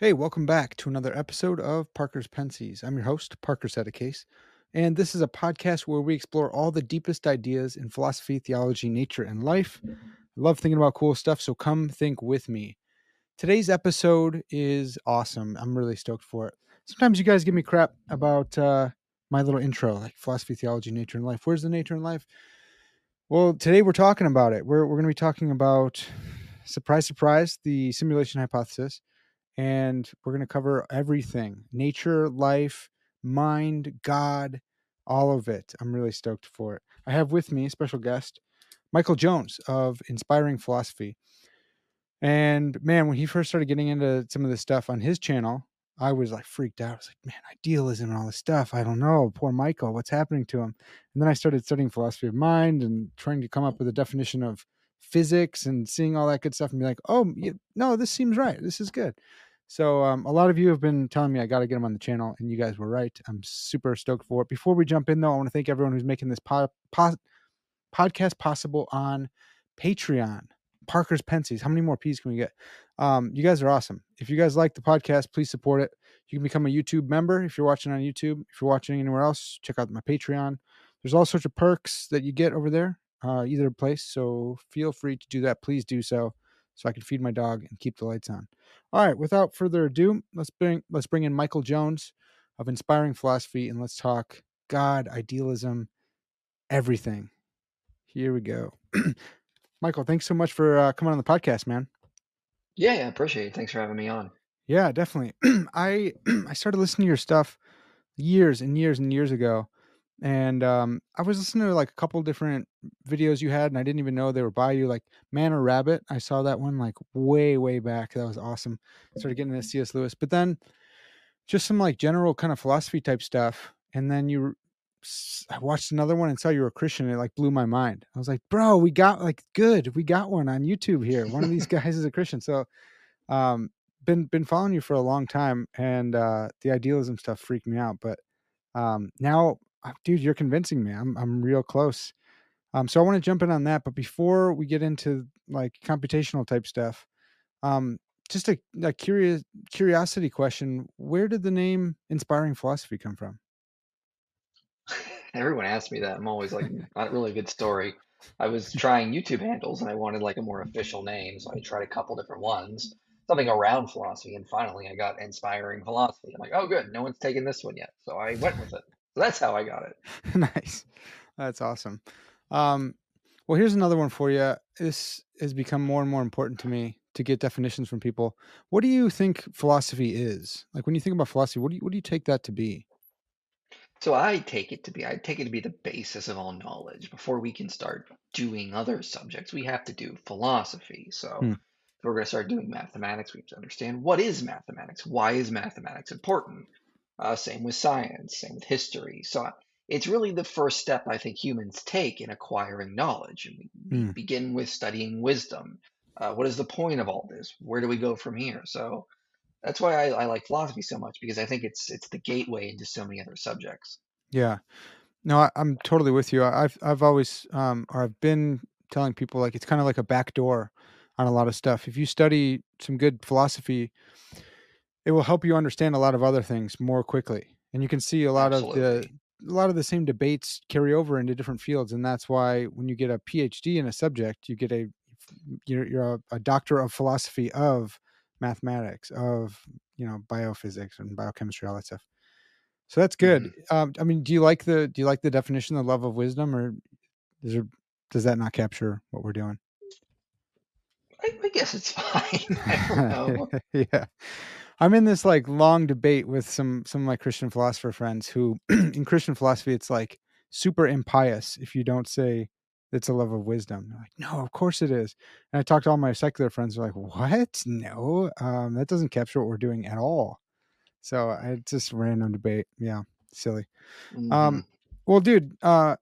Hey, welcome back to another episode of Parker's Pensées. I'm your host, Parker Settecase, and this is a podcast where we explore all the deepest ideas in philosophy, theology, nature, and life. I love thinking about cool stuff, so come think with me. Today's episode is awesome. I'm really stoked for it. Sometimes you guys give me crap about uh, my little intro, like philosophy, theology, nature, and life. Where's the nature and life? Well, today we're talking about it. We're, we're going to be talking about, surprise, surprise, the simulation hypothesis and we're going to cover everything nature, life, mind, God, all of it. I'm really stoked for it. I have with me a special guest, Michael Jones of Inspiring Philosophy. And man, when he first started getting into some of this stuff on his channel, I was like freaked out. I was like, man, idealism and all this stuff. I don't know. Poor Michael, what's happening to him? And then I started studying philosophy of mind and trying to come up with a definition of physics and seeing all that good stuff and be like, oh, no, this seems right. This is good. So um, a lot of you have been telling me I got to get them on the channel, and you guys were right. I'm super stoked for it. Before we jump in, though, I want to thank everyone who's making this pod, pod, podcast possible on Patreon. Parker's Pensées. How many more P's can we get? Um, you guys are awesome. If you guys like the podcast, please support it. You can become a YouTube member if you're watching on YouTube. If you're watching anywhere else, check out my Patreon. There's all sorts of perks that you get over there, uh, either place. So feel free to do that. Please do so so I can feed my dog and keep the lights on. All right, without further ado, let's bring let's bring in Michael Jones of Inspiring Philosophy and let's talk God, idealism, everything. Here we go. Michael, thanks so much for uh, coming on the podcast, man. Yeah, yeah, appreciate it. Thanks for having me on. Yeah, definitely. I I started listening to your stuff years and years and years ago and um, I was listening to like a couple different videos you had, and I didn't even know they were by you. Like Man or Rabbit, I saw that one like way, way back. That was awesome. Started getting into C.S. Lewis, but then just some like general kind of philosophy type stuff, and then you. I watched another one and saw you were a Christian. And it like blew my mind. I was like, "Bro, we got like good. We got one on YouTube here. One of these guys is a Christian." So, um, been been following you for a long time, and uh, the idealism stuff freaked me out. But um, now dude, you're convincing me. I'm I'm real close. Um, so I want to jump in on that, but before we get into like computational type stuff, um, just a, a curious curiosity question: Where did the name Inspiring Philosophy come from? Everyone asks me that. I'm always like, not really a good story. I was trying YouTube handles and I wanted like a more official name, so I tried a couple different ones, something around philosophy, and finally I got Inspiring Philosophy. I'm like, oh, good, no one's taken this one yet, so I went with it. So that's how I got it. nice. That's awesome. Um, well, here's another one for you. This has become more and more important to me to get definitions from people. What do you think philosophy is? Like when you think about philosophy, what do you what do you take that to be? So I take it to be I take it to be the basis of all knowledge. Before we can start doing other subjects, we have to do philosophy. So Hmm. if we're going to start doing mathematics, we have to understand what is mathematics? Why is mathematics important? Uh, same with science, same with history. So it's really the first step I think humans take in acquiring knowledge. And we, Hmm. begin with studying wisdom. Uh, what is the point of all this? Where do we go from here? So that's why I, I like philosophy so much because I think it's it's the gateway into so many other subjects. Yeah. No, I, I'm totally with you. I've I've always um or I've been telling people like it's kind of like a back door on a lot of stuff. If you study some good philosophy, it will help you understand a lot of other things more quickly. And you can see a lot of the a lot of the same debates carry over into different fields and that's why when you get a phd in a subject you get a you're, you're a, a doctor of philosophy of mathematics of you know biophysics and biochemistry all that stuff so that's good hmm um, i mean do you like the do you like the definition of love of wisdom or is there, does that not capture what we're doing I, I guess it's fine. I don't know. yeah i'm in this like long debate with some some of my christian philosopher friends who in christian philosophy it's like super impious if you don't say it's a love of wisdom. They're like no of course it is. And i talked to all my secular friends they're like what? No? Um, that doesn't capture what we're doing at all. So I, it's just random debate. Yeah silly. Hmm um well dude uh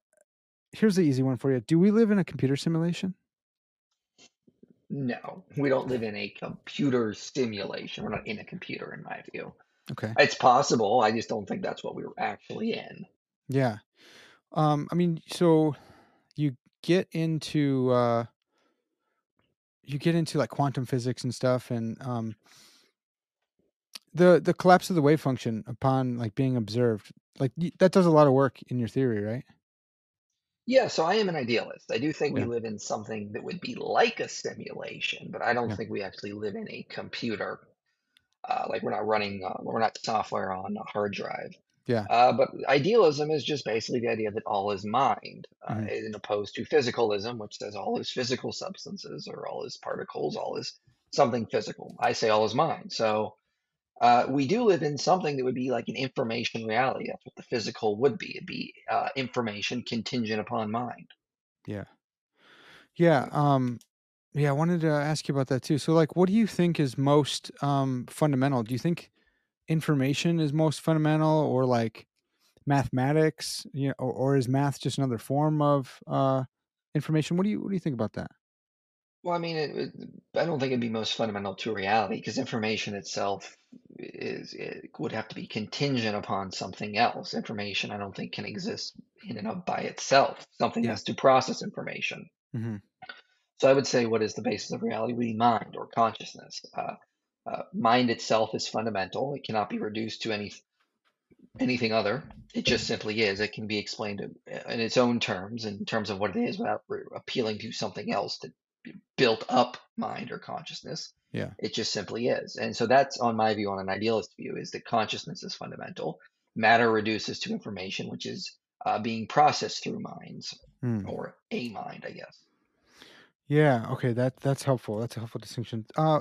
here's the easy one for you. Do we live in a computer simulation No, we don't live in a computer simulation. We're not in a computer, in my view. okay It's possible. I just don't think that's what we were actually in. yeah um i mean so you get into uh you get into like quantum physics and stuff and um the the collapse of the wave function upon like being observed, like y- that does a lot of work in your theory, right? Yeah, so I am an idealist. I do think we Yeah, live in something that would be like a simulation, but I don't yeah, think we actually live in a computer. Uh, like we're not running, uh, we're not software on a hard drive. yeah. Uh, but idealism is just basically the idea that all is mind, uh, hmm in opposed to physicalism, which says all is physical substances or all is particles, all is something physical. I say all is mind. So uh, we do live in something that would be like an information reality. That's what the physical would be. It'd be uh, information contingent upon mind. Yeah, yeah. Um, yeah. I wanted to ask you about that too. So, like, what do you think is most um fundamental? Do you think information is most fundamental, or like mathematics? You know, or, or is math just another form of uh information? What do you what do you think about that? Well, I mean, it, it, I don't think it'd be most fundamental to reality because information itself is it would have to be contingent upon something else. Information, I don't think, can exist in and of by itself. Something Yeah. has to process information. hmm So I would say, what is the basis of reality? Would be mind or consciousness. Uh, uh, mind itself is fundamental. It cannot be reduced to any anything other. It just simply is. It can be explained in, in its own terms, in terms of what it is, without re- appealing to something else that built up mind or consciousness. Yeah. It just simply is. And so that's on my view, on an idealist view, is that consciousness is fundamental. Matter reduces to information, which is uh, being processed through minds Mm. or a mind, I guess. Yeah, okay, that that's helpful. That's a helpful distinction. Uh,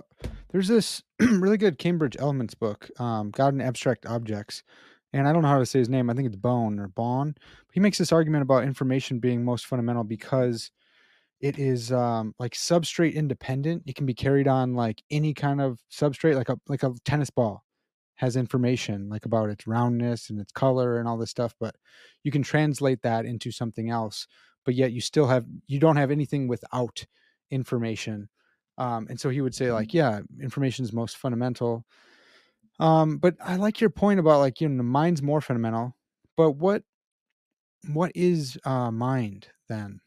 there's this really good Cambridge Elements book, um, God and Abstract Objects, and I don't know how to say his name. I think it's Bone or Bon. He makes this argument about information being most fundamental because it is um, like substrate independent. It can be carried on like any kind of substrate, like a like a tennis ball has information like about its roundness and its color and all this stuff, but you can translate that into something else. But yet you still have you don't have anything without information. Um, and so he would say like, yeah, information is most fundamental. Um, but I like your point about like you know the mind's more fundamental. But what what is uh, mind then?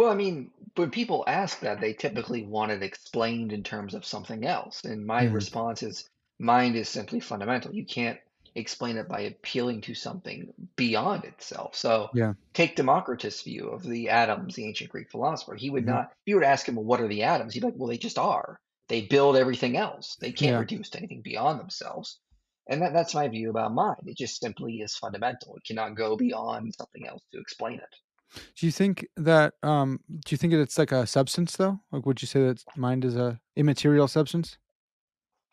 Well, I mean, when people ask that, they typically want it explained in terms of something else. And my Mm, response is mind is simply fundamental. You can't explain it by appealing to something beyond itself. So yeah. take Democritus' view of the atoms, the ancient Greek philosopher. He would hmm not, if you were to ask him, well, what are the atoms? He'd be like, well, they just are. They build everything else. They can't Yeah. reduce to anything beyond themselves. And that, that's my view about mind. It just simply is fundamental. It cannot go beyond something else to explain it. Do you think that um do you think that it's like a substance though? Like would you say that mind is a immaterial substance?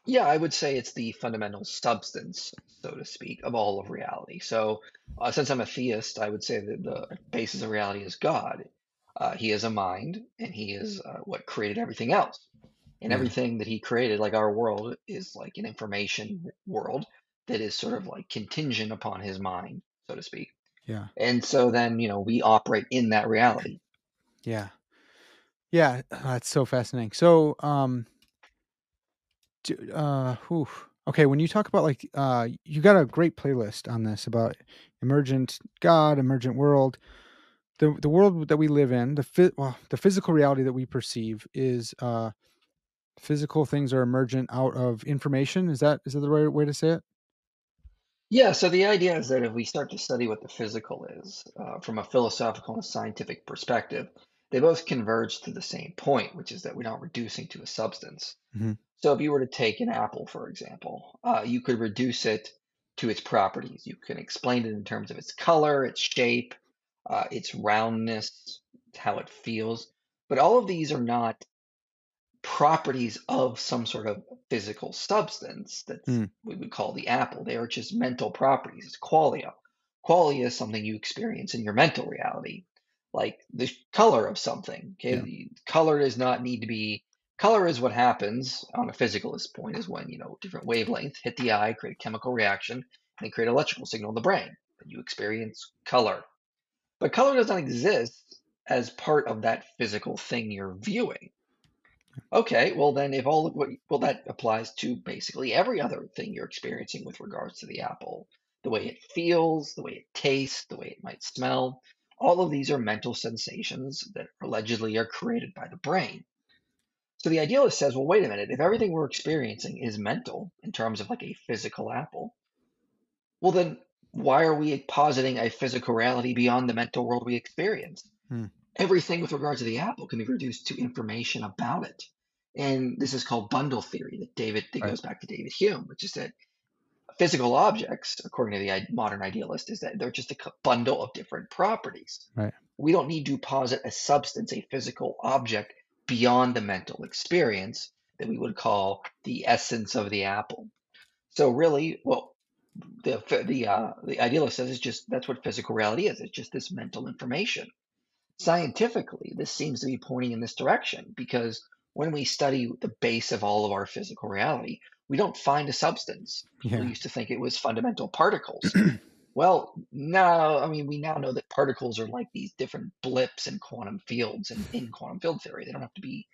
Yeah, I would say it's the fundamental substance, so to speak, of all of reality. So, uh, since I'm a theist, I would say that the basis of reality is God. Uh, he is a mind, and he is uh, what created everything else. And Yeah. everything that he created, like our world, is like an information world that is sort of like contingent upon his mind, so to speak. Yeah. And so then, you know, we operate in that reality. Yeah. Yeah, that's so fascinating. So, um uh whew. okay, when you talk about like uh you got a great playlist on this about emergent God, emergent world. The the world that we live in, the well, the physical reality that we perceive is uh physical things are emergent out of information. Is that is that the right way to say it? Yeah, so the idea is that if we start to study what the physical is uh, from a philosophical and scientific perspective, they both converge to the same point, which is that we're not reducing to a substance. hmm So if you were to take an apple, for example, uh, you could reduce it to its properties. You can explain it in terms of its color, its shape, uh, its roundness, how it feels. But all of these are not properties of some sort of physical substance that Mm, we would call the apple. They are just mental properties. It's qualia. Qualia is something you experience in your mental reality, like the color of something. Okay, yeah. color does not need to be. Color is what happens on a physicalist point is when you know different wavelengths hit the eye, create a chemical reaction, and they create an electrical signal in the brain. And you experience color. But color does not exist as part of that physical thing you're viewing. Okay, well then if all of what well that applies to basically every other thing you're experiencing with regards to the apple. The way it feels, the way it tastes, the way it might smell. All of these are mental sensations that allegedly are created by the brain. So the idealist says, well, wait a minute, if everything we're experiencing is mental in terms of like a physical apple, well, then why are we positing a physical reality beyond the mental world we experience? Hmm. Everything with regards to the apple can be reduced to information about it. And this is called bundle theory that David that Right. goes back to David Hume, which is that physical objects, according to the modern idealist, is that they're just a bundle of different properties. Right. We don't need to posit a substance, a physical object beyond the mental experience that we would call the essence of the apple. So really, well, the the uh, the idealist says it's just that's what physical reality is. It's just this mental information. Scientifically, this seems to be pointing in this direction because when we study the base of all of our physical reality, we don't find a substance. People Yeah. used to think it was fundamental particles. Well, now, I mean, we now know that particles are like these different blips in quantum fields and in quantum field theory. They don't have to be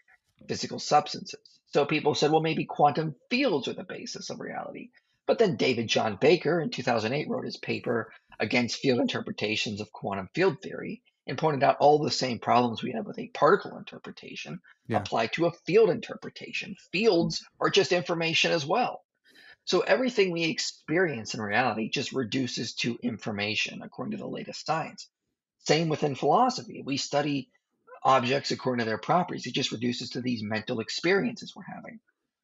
physical substances. So people said, well, maybe quantum fields are the basis of reality. But then David John Baker in 2008 wrote his paper against field interpretations of quantum field theory and pointed out all the same problems we have with a particle interpretation Yeah. apply to a field interpretation. Fields are just information as well. So everything we experience in reality just reduces to information according to the latest science. Same within philosophy. We study objects according to their properties. It just reduces to these mental experiences we're having.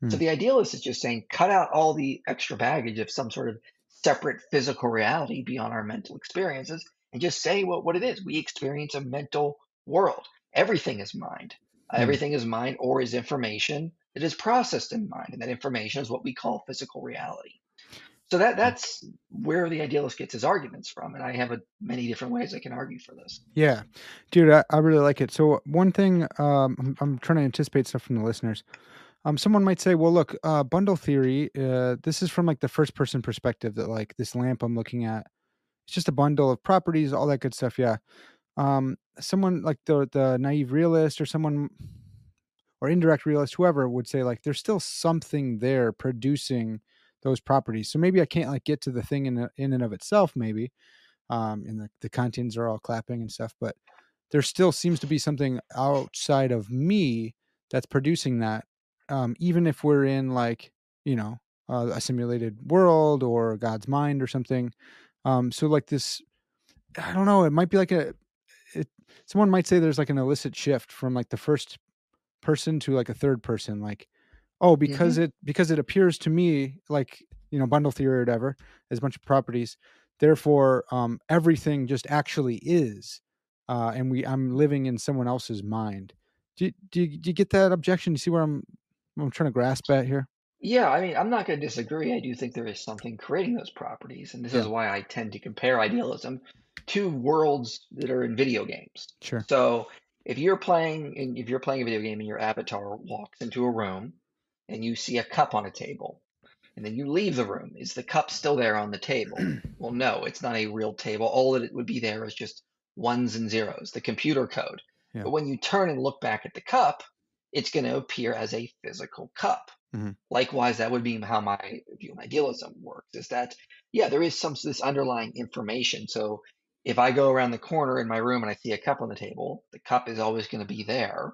So Hmm. the idealist is just saying cut out all the extra baggage of some sort of separate physical reality beyond our mental experiences and just say what, what it is. We experience a mental world. Everything is mind. Hmm. Everything is mind or is information that is processed in mind. And that information is what we call physical reality. So that that's where the idealist gets his arguments from. And I have a, many different ways I can argue for this. Yeah, dude, I, I really like it. So one thing, um, I'm, I'm trying to anticipate stuff from the listeners. Um, someone might say, well, look, uh, bundle theory. Uh, this is from like the first person perspective. That like this lamp I'm looking at, it's just a bundle of properties, all that good stuff. Yeah. Um, someone like the the naive realist or someone or indirect realist, whoever would say like there's still something there producing those properties. So maybe I can't like get to the thing in in and of itself, maybe, um, and the, the contents are all clapping and stuff, but there still seems to be something outside of me that's producing that. Um, even if we're in like, you know, uh, a simulated world or God's mind or something. Um, so like this, I don't know, it might be like a, it, someone might say there's like an illicit shift from like the first person to like a third person, like, oh, because it, because it appears to me like, you know, bundle theory or whatever, as a bunch of properties. Therefore, um, everything just actually is uh, and we I'm living in someone else's mind. Do you, do you, do you get that objection? You see where I'm I'm trying to grasp at here? Yeah, I mean, I'm not going to disagree. I do think there is something creating those properties. And this Yeah. is why I tend to compare idealism to worlds that are in video games. Sure. So if you're playing and if you're playing a video game and your avatar walks into a room and you see a cup on a table and then you leave the room, is the cup still there on the table? Well, no, it's not a real table. All that it would be there is just ones and zeros, the computer code. Yeah. But when you turn and look back at the cup, it's going to appear as a physical cup. Mhm. Likewise, that would be how my view of idealism works. Is that yeah, there is some this underlying information. So if I go around the corner in my room and I see a cup on the table, the cup is always going to be there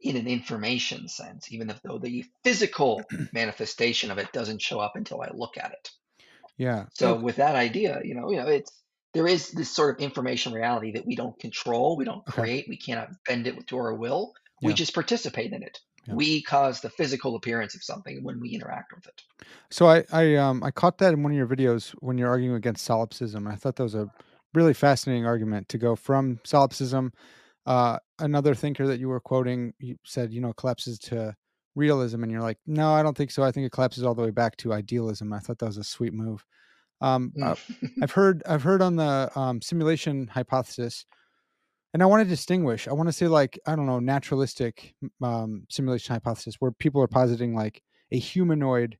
in an information sense, even if though the physical manifestation of it doesn't show up until I look at it. Yeah. So with that idea, you know, you know, it's there is this sort of information reality that we don't control, we don't Okay. create, we cannot bend it to our will. We just participate in it. Yeah. We cause the physical appearance of something when we interact with it. So I I um I caught that in one of your videos when you're arguing against solipsism. I thought that was a really fascinating argument to go from solipsism. Uh, another thinker that you were quoting, you said, you know, collapses to realism, and you're like, no, I don't think so. I think it collapses all the way back to idealism. I thought that was a sweet move. Um, uh, I've heard I've heard on the um, simulation hypothesis, and I want to distinguish. I want to say like I don't know naturalistic um, simulation hypothesis where people are positing like a humanoid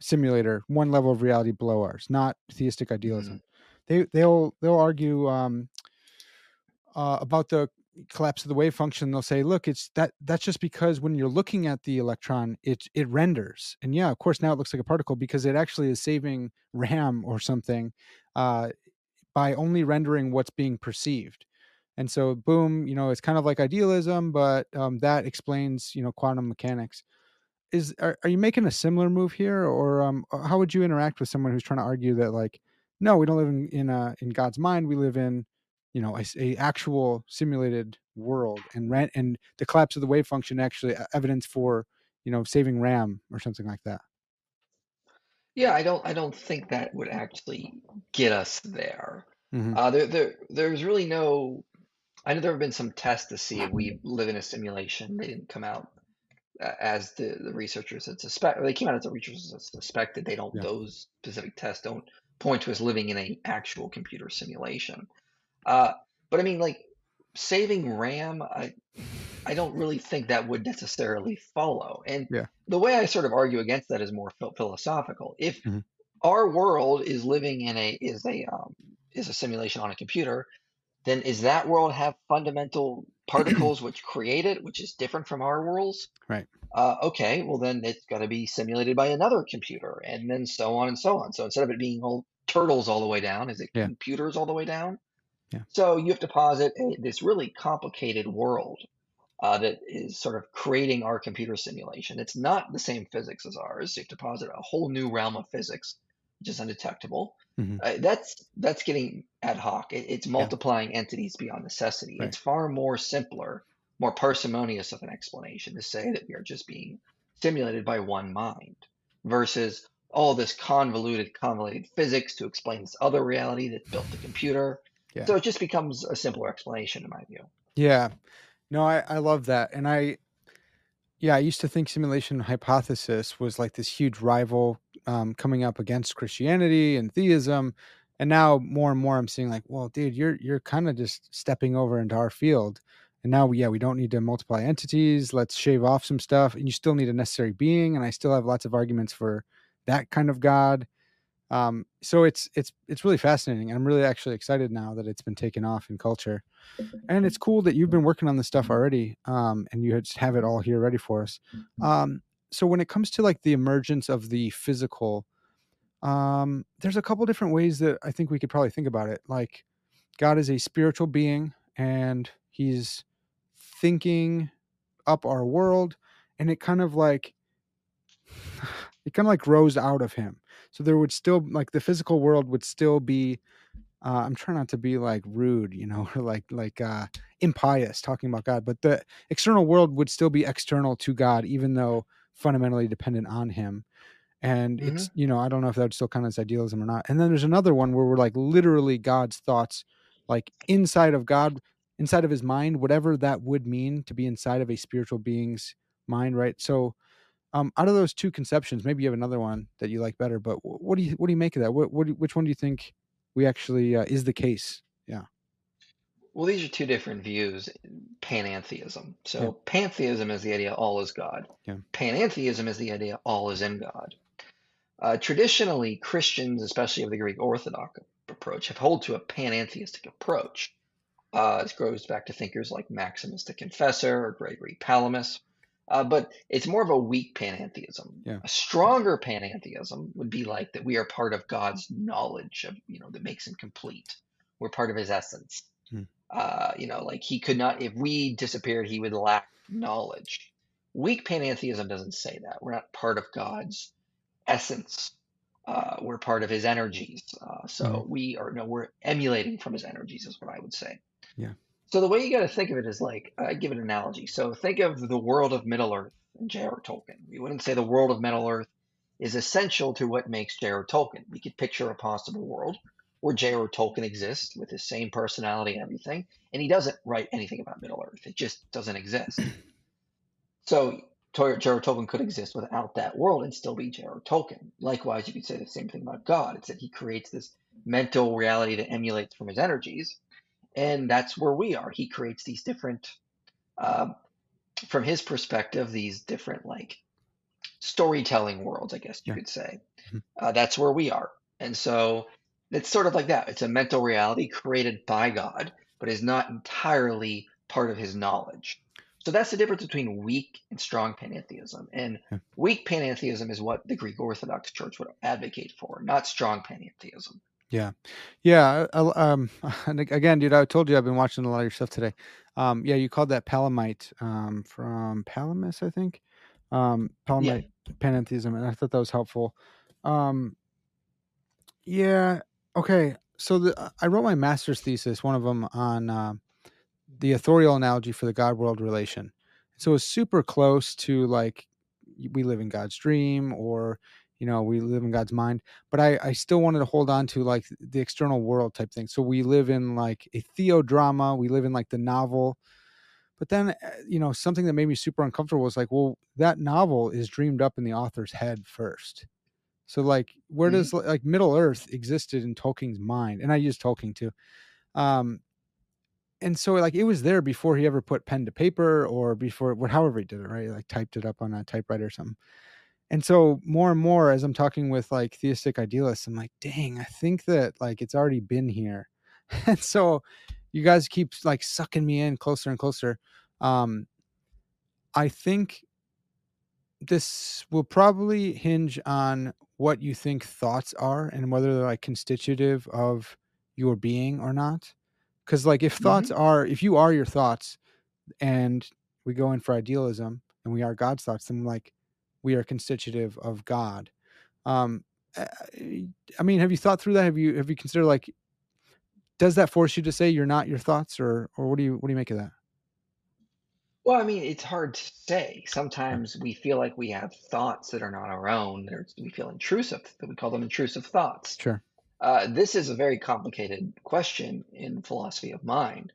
simulator one level of reality below ours, not theistic idealism. They they'll they'll argue um, uh, about the collapse of the wave function. They'll say, look, it's that that's just because when you're looking at the electron, it it renders, and yeah, of course now it looks like a particle because it actually is saving RAM or something uh, by only rendering what's being perceived. And so boom you know it's kind of like idealism but um, that explains you know quantum mechanics. Is are, are you making a similar move here? Or um how would you interact with someone who's trying to argue that like no we don't live in in uh in god's mind. We live in you know a actual simulated world. And rent and the collapse of the wave function actually e- evidence for you know saving ram or something like that. Yeah, I don't I don't think that would actually get us there. hmm Uh, there there there's really no I know there have been some tests to see if we live in a simulation. They didn't come out a- as the, the researchers had suspect. They came out as the researchers had suspected. They don't. yeah Those specific tests don't point to us living in an actual computer simulation. Uh, but I mean, like saving RAM, I I don't really think that would necessarily follow. And yeah the way I sort of argue against that is more phil- philosophical. If hmm our world is living in a is a um, is a simulation on a computer, then is that world have fundamental particles which create it, which is different from our worlds? right Uh, okay, well then it's got to be simulated by another computer, and then so on and so on. So instead of it being all turtles all the way down, is it yeah computers all the way down? yeah So you have to posit a, this really complicated world uh, that is sort of creating our computer simulation. It's not the same physics as ours. You have to posit a whole new realm of physics, is undetectable. hmm Uh, that's that's getting ad hoc. It, it's yeah multiplying entities beyond necessity. right It's far more simpler, more parsimonious of an explanation to say that we are just being stimulated by one mind versus all this convoluted, convoluted physics to explain this other reality that built the computer. yeah So it just becomes a simpler explanation in my view. yeah no i i love that and i Yeah, I used to think simulation hypothesis was like this huge rival um, coming up against Christianity and theism, and now more and more I'm seeing like, well, dude, you're you're kind of just stepping over into our field, and now yeah, we don't need to multiply entities. Let's shave off some stuff, and you still need a necessary being, and I still have lots of arguments for that kind of God. Um, so it's it's it's really fascinating. And I'm really actually excited now that it's been taken off in culture and it's cool that you've been working on this stuff already um, and you just have it all here ready for us um, so when it comes to like the emergence of the physical um, there's a couple different ways that i think we could probably think about it like god is a spiritual being and he's thinking up our world and it kind of like it kind of like grows out of him. So there would still like the physical world would still be uh, I'm trying not to be like rude, you know, or like like uh, impious talking about God, but the external world would still be external to God, even though fundamentally dependent on Him. And hmm it's you know I don't know if that would still count as idealism or not. And then there's another one where we're like literally God's thoughts, like inside of God, inside of His mind, whatever that would mean to be inside of a spiritual being's mind, right? So um, out of those two conceptions, maybe you have another one that you like better. But what do you what do you make of that? What what which one do you think we actually uh, is the case? Yeah, Well, these are two different views. Panentheism. yeah, So pantheism is the idea all is God. yeah, Panentheism is the idea all is in God. Uh, traditionally, Christians, especially of the Greek Orthodox approach, have held to a panentheistic approach. Uh, this goes back to thinkers like Maximus the Confessor or Gregory Palamas. Uh, but it's more of a weak panentheism. yeah, A stronger panentheism would be like that we are part of God's knowledge of, you know, that makes him complete. We're part of his essence. mm, Uh, you know, like he could not, if we disappeared, he would lack knowledge. Weak panentheism doesn't say that. We're not part of God's essence. Uh, we're part of his energies. Uh, so we are, no, we're emulating from his energies, is what I would say. yeah, So the way you got to think of it is like I give an analogy. So think of the world of Middle Earth and J.R.R. Tolkien. We wouldn't say the world of Middle Earth is essential to what makes J.R.R. Tolkien. We could picture a possible world where J.R.R. Tolkien exists with his same personality and everything, and he doesn't write anything about Middle Earth. It just doesn't exist. So J.R.R. Tolkien could exist without that world and still be J.R.R. Tolkien. Likewise, you could say the same thing about God. It's that he creates this mental reality that emulates from his energies, and that's where we are. He creates these different, uh, from his perspective, these different like storytelling worlds, I guess you yeah, could say. mhm, Uh, that's where we are, and so it's sort of like that. It's a mental reality created by God, but is not entirely part of His knowledge. So that's the difference between weak and strong pantheism. And weak pantheism is what the Greek Orthodox Church would advocate for, not strong pantheism. Yeah, yeah. Um, and again, dude, I told you I've been watching a lot of your stuff today. Um, yeah, you called that Palamite um, from Palamas, I think. Um, Yeah. Palamite panentheism, and I thought that was helpful. Um, yeah. Okay. So the, uh, I wrote my master's thesis, one of them on uh, the authorial analogy for the God-world relation. So it's super close to like we live in God's dream, or you know, we live in God's mind. But I, I still wanted to hold on to like the external world type thing. So we live in like a theodrama. We live in like the novel. But then, uh, you know, something that made me super uncomfortable was like, well, that novel is dreamed up in the author's head first. So like, where Mhm. does like Middle Earth existed in Tolkien's mind? And I use Tolkien too. Um, and so like it was there before he ever put pen to paper or before what however he did it, right? Like typed it up on a typewriter or something. And so more and more as I'm talking with like theistic idealists, I'm like, dang, I think that like it's already been here. and so you guys keep like sucking me in closer and closer. Um I think this will probably hinge on what you think thoughts are and whether they're like constitutive of your being or not. Because like if thoughts are if you are your thoughts and we go in for idealism and we are God's thoughts, then like we are constitutive of God. Um I mean, have you thought through that? Have you have you considered like does that force you to say you're not your thoughts or or what do you what do you make of that? Well, I mean, it's hard to say. Sometimes we feel like we have thoughts that are not our own. They're, we feel intrusive, that we call them intrusive thoughts. Sure. Uh, this is a very complicated question in philosophy of mind.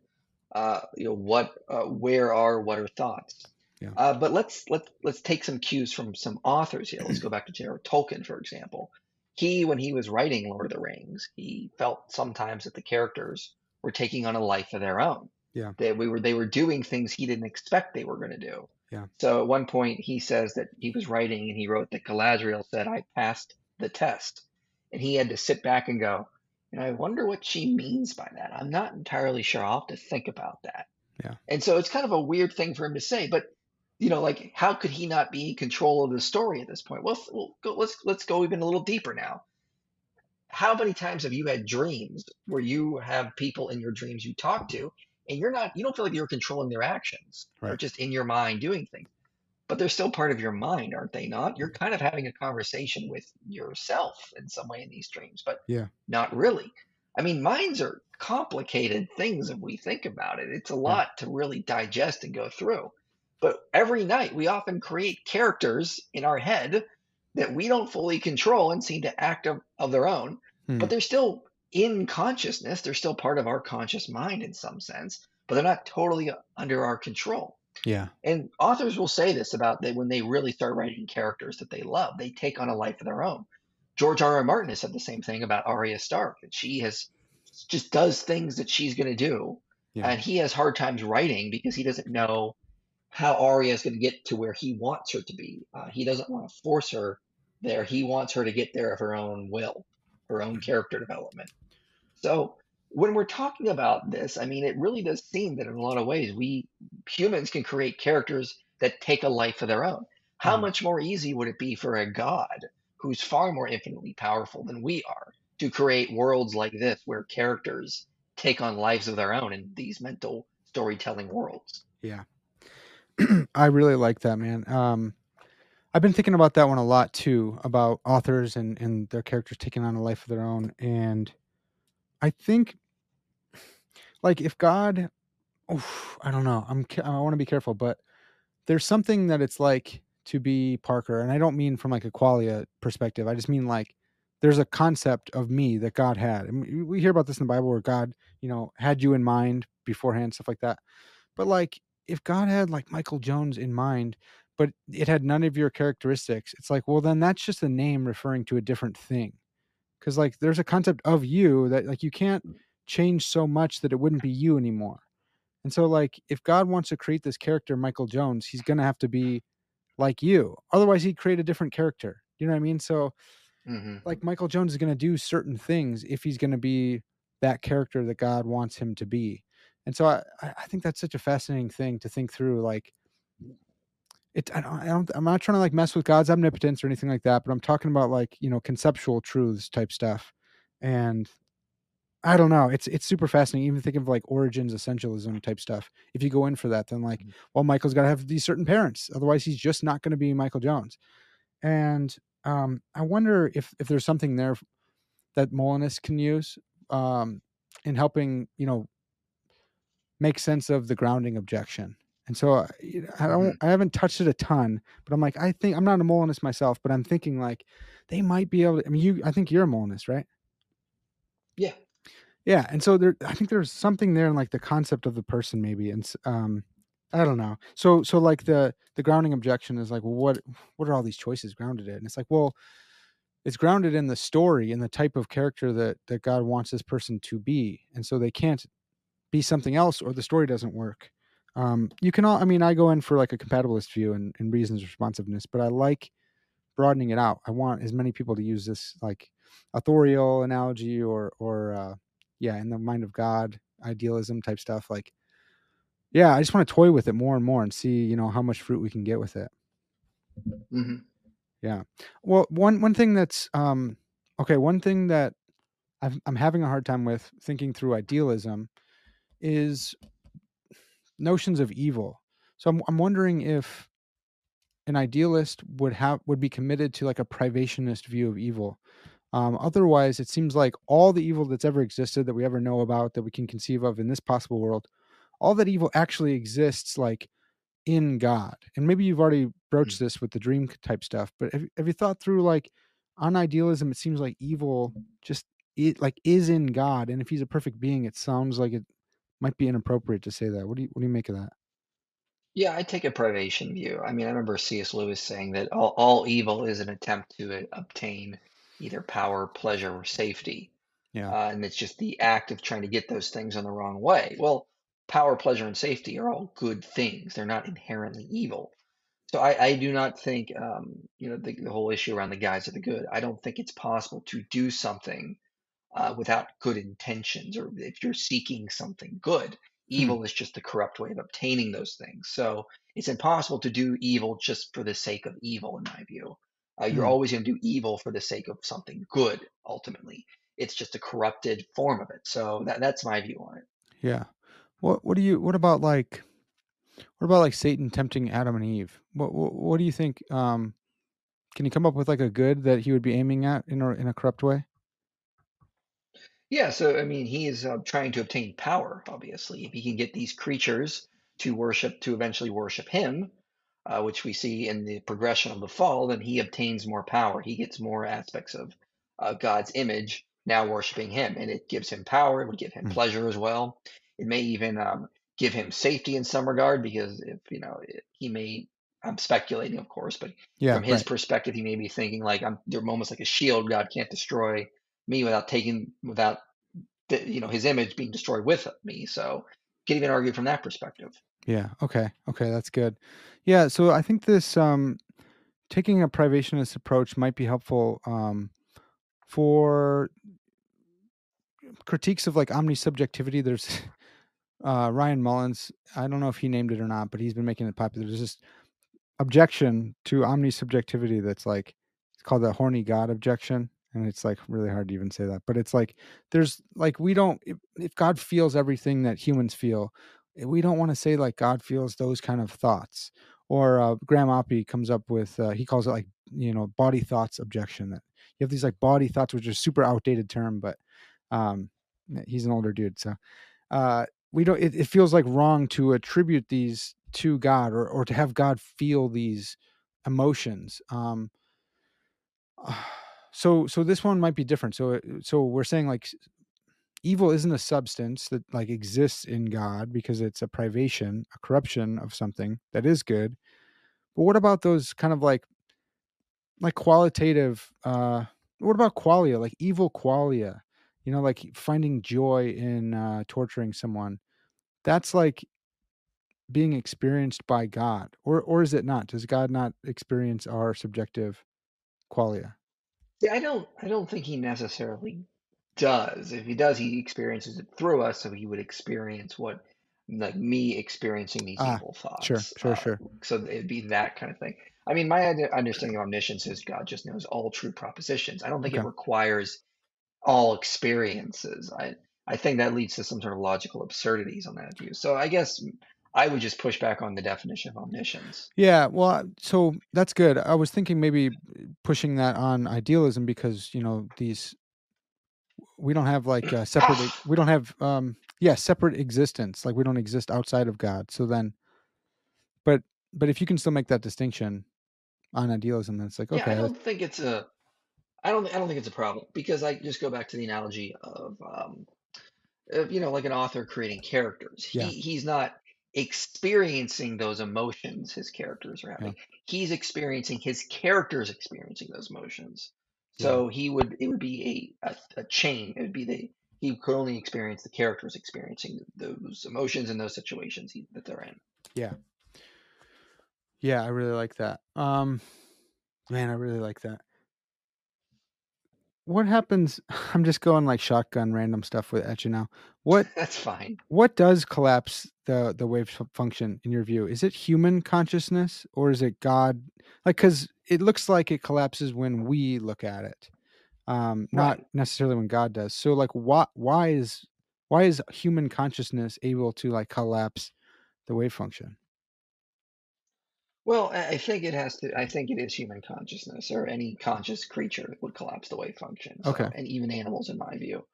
Uh, you know, what, uh, where are, what are thoughts? Yeah. Uh, but let's let's let's take some cues from some authors here. Let's go back to J.R.R. Tolkien, for example. He, when he was writing Lord of the Rings, he felt sometimes that the characters were taking on a life of their own. Yeah. That we were they were doing things he didn't expect they were going to do. Yeah. So at one point he says that he was writing and he wrote that Galadriel said, "I passed the test," and he had to sit back and go, and I wonder what she means by that. I'm not entirely sure. I'll have to think about that. Yeah. And so it's kind of a weird thing for him to say, but you know, like how could he not be in control of the story at this point? Well, we'll go, let's let's go even a little deeper now. How many times have you had dreams where you have people in your dreams you talk to, and you're not, you don't feel like you're controlling their actions. They're just in your mind doing things, but they're still part of your mind, aren't they? Not. You're kind of having a conversation with yourself in some way in these dreams, but Yeah. not really. I mean, minds are complicated things if we think about it. It's a Yeah. lot to really digest and go through. But every night we often create characters in our head that we don't fully control and seem to act of, of their own, Hmm. but they're still in consciousness. They're still part of our conscious mind in some sense, but they're not totally under our control. Yeah. And authors will say this about they when they really start writing characters that they love, they take on a life of their own. George R. R. Martin has said the same thing about Arya Stark, that she has just does things that she's going to do, Yeah. and he has hard times writing because he doesn't know how Arya is going to get to where he wants her to be. Uh, he doesn't want to force her there. He wants her to get there of her own will, her own character development. So when we're talking about this, I mean, it really does seem that in a lot of ways we humans can create characters that take a life of their own. How Mhm. much more easy would it be for a god who's far more infinitely powerful than we are to create worlds like this where characters take on lives of their own in these mental storytelling worlds? Yeah. I really like that, man. Um, I've been thinking about that one a lot too, about authors and and their characters taking on a life of their own. And I think, like, if God, oof, I don't know, I'm I want to be careful, but there's something that it's like to be Parker, and I don't mean from like a qualia perspective. I just mean like there's a concept of me that God had, and we we hear about this in the Bible where God, you know, had you in mind beforehand, stuff like that. But like, if God had like Michael Jones in mind, but it had none of your characteristics, it's like, well, then that's just a name referring to a different thing. Because like, there's a concept of you that like you can't change so much that it wouldn't be you anymore. And so, like, if God wants to create this character, Michael Jones, he's gonna have to be like you. Otherwise, he'd create a different character. You know what I mean? So, hmm like, Michael Jones is gonna do certain things if he's gonna be that character that God wants him to be. And so, I I think that's such a fascinating thing to think through. Like, it, I don't, I don't, I'm not trying to like mess with God's omnipotence or anything like that, but I'm talking about like, you know, conceptual truths type stuff. And I don't know. It's it's super fascinating. Even think of like origins, essentialism type stuff. If you go in for that, then like, Mhm. well, Michael's got to have these certain parents, otherwise he's just not going to be Michael Jones. And um, I wonder if if there's something there that Molinists can use um, in helping, you know, make sense of the grounding objection. And so uh, you know, I don't, Mhm. I haven't touched it a ton, but I'm like, I think I'm not a Molinist myself, but I'm thinking like they might be able to. I mean, you, I think you're a Molinist, right? Yeah. Yeah, and so there, I think there's something there in like the concept of the person, maybe, and um, I don't know. So, so like the the grounding objection is like, well, what what are all these choices grounded in? And it's like, well, it's grounded in the story and the type of character that that God wants this person to be, and so they can't be something else, or the story doesn't work. Um, you can all, I mean, I go in for like a compatibilist view and, and reasons responsiveness, but I like broadening it out. I want as many people to use this like authorial analogy or or uh, yeah, in the mind of God idealism type stuff. Like, yeah, I just want to toy with it more and more and see you know how much fruit we can get with it. Mm-hmm. Yeah. Well, one one thing that's um okay, one thing that I've, I'm having a hard time with thinking through idealism is notions of evil. So I'm I'm wondering if an idealist would have would be committed to like a privationist view of evil. Um, otherwise, it seems like all the evil that's ever existed that we ever know about that we can conceive of in this possible world, all that evil actually exists like in God. And maybe you've already broached this with the dream type stuff, but have, have you thought through like on idealism? It seems like evil just it like is in God, and if He's a perfect being, it sounds like it might be inappropriate to say that. What do you what do you make of that? Yeah, I take a privation view. I mean, I remember C.S. Lewis saying that all, all evil is an attempt to uh, obtain either power, pleasure, or safety. Yeah. Uh, and it's just the act of trying to get those things in the wrong way. Well, power, pleasure, and safety are all good things. They're not inherently evil. So I, I do not think, um, you know, the, the whole issue around the guise of the good. I don't think it's possible to do something uh, without good intentions, or if you're seeking something good. Hmm. Evil is just the corrupt way of obtaining those things. So it's impossible to do evil just for the sake of evil, in my view. Uh, you're Hmm. always going to do evil for the sake of something good, ultimately. It's just a corrupted form of it. So that, that's my view on it. Yeah. What what do you what about like what about like Satan tempting Adam and Eve? What what, what do you think um can you come up with like a good that he would be aiming at in a in a corrupt way? Yeah, so I mean, he is uh, trying to obtain power, obviously. If he can get these creatures to worship, to eventually worship him, uh, which we see in the progression of the fall, then he obtains more power. He gets more aspects of uh, God's image now worshiping him, and it gives him power. It would give him Mm. pleasure as well. It may even um, give him safety in some regard because if you know it, he may. I'm speculating, of course, but Yeah, from his right. perspective, he may be thinking like, "I'm." There are moments like a shield. God can't destroy me without taking without the, you know his image being destroyed with me. So can even argue from that perspective. Yeah. Okay. Okay, that's good. Yeah, so I think this um taking a privationist approach might be helpful um for critiques of like omnisubjectivity. There's uh Ryan Mullins, I don't know if he named it or not, but he's been making it popular. There's this objection to omnisubjectivity that's like it's called the horny god objection and it's like really hard to even say that but it's like there's like we don't if, if god feels everything that humans feel eh, we don't want to say like god feels those kind of thoughts or uh, Graham Oppy comes up with uh, he calls it like you know body thoughts objection that you have these like body thoughts which is super outdated term but um he's an older dude so uh we don't it, it feels like wrong to attribute these to god or, or to have god feel these emotions um so so this one might be different so so we're saying like evil isn't a substance that like exists in god because it's a privation a corruption of something that is good but what about those kind of like like qualitative uh what about qualia like evil qualia you know like finding joy in uh torturing someone that's like being experienced by God, or or is it not? Does God not experience our subjective qualia? Yeah, I don't I don't think he necessarily does. If he does, he experiences it through us, so he would experience what like me experiencing these Ah, evil sure, thoughts. sure, Uh, sure. so it'd be that kind of thing. I mean, my under- understanding of omniscience is God just knows all true propositions. I don't think Okay. it requires all experiences. I I think that leads to some sort of logical absurdities on that view. So I guess I would just push back on the definition of omniscience. Yeah, well, so that's good. I was thinking maybe pushing that on idealism because you know these we don't have like uh, separate we don't have um yeah separate existence like we don't exist outside of God. So then, but but if you can still make that distinction on idealism, then it's like okay. Yeah, I don't think it's a I don't I don't think it's a problem because I just go back to the analogy of um of, you know like an author creating characters. He Yeah. he's not experiencing those emotions his characters are Yeah. having. He's experiencing his characters experiencing those emotions. Yeah. So he would it would be a, a, a chain. It would be the he could only experience the characters experiencing those emotions in those situations he, that they're in. yeah, yeah. I really like that. Um, man, I really like that. What happens? I'm just going like shotgun random stuff with at you now. What That's fine. what does collapse the the wave function in your view? Is it human consciousness or is it God? Like, because it looks like it collapses when we look at it, um, not Right. necessarily when God does. So, like, why why is why is human consciousness able to like collapse the wave function? Well, I I think it has to. I think it is human consciousness, or any conscious creature that would collapse the wave function. Okay. And even animals, in my view,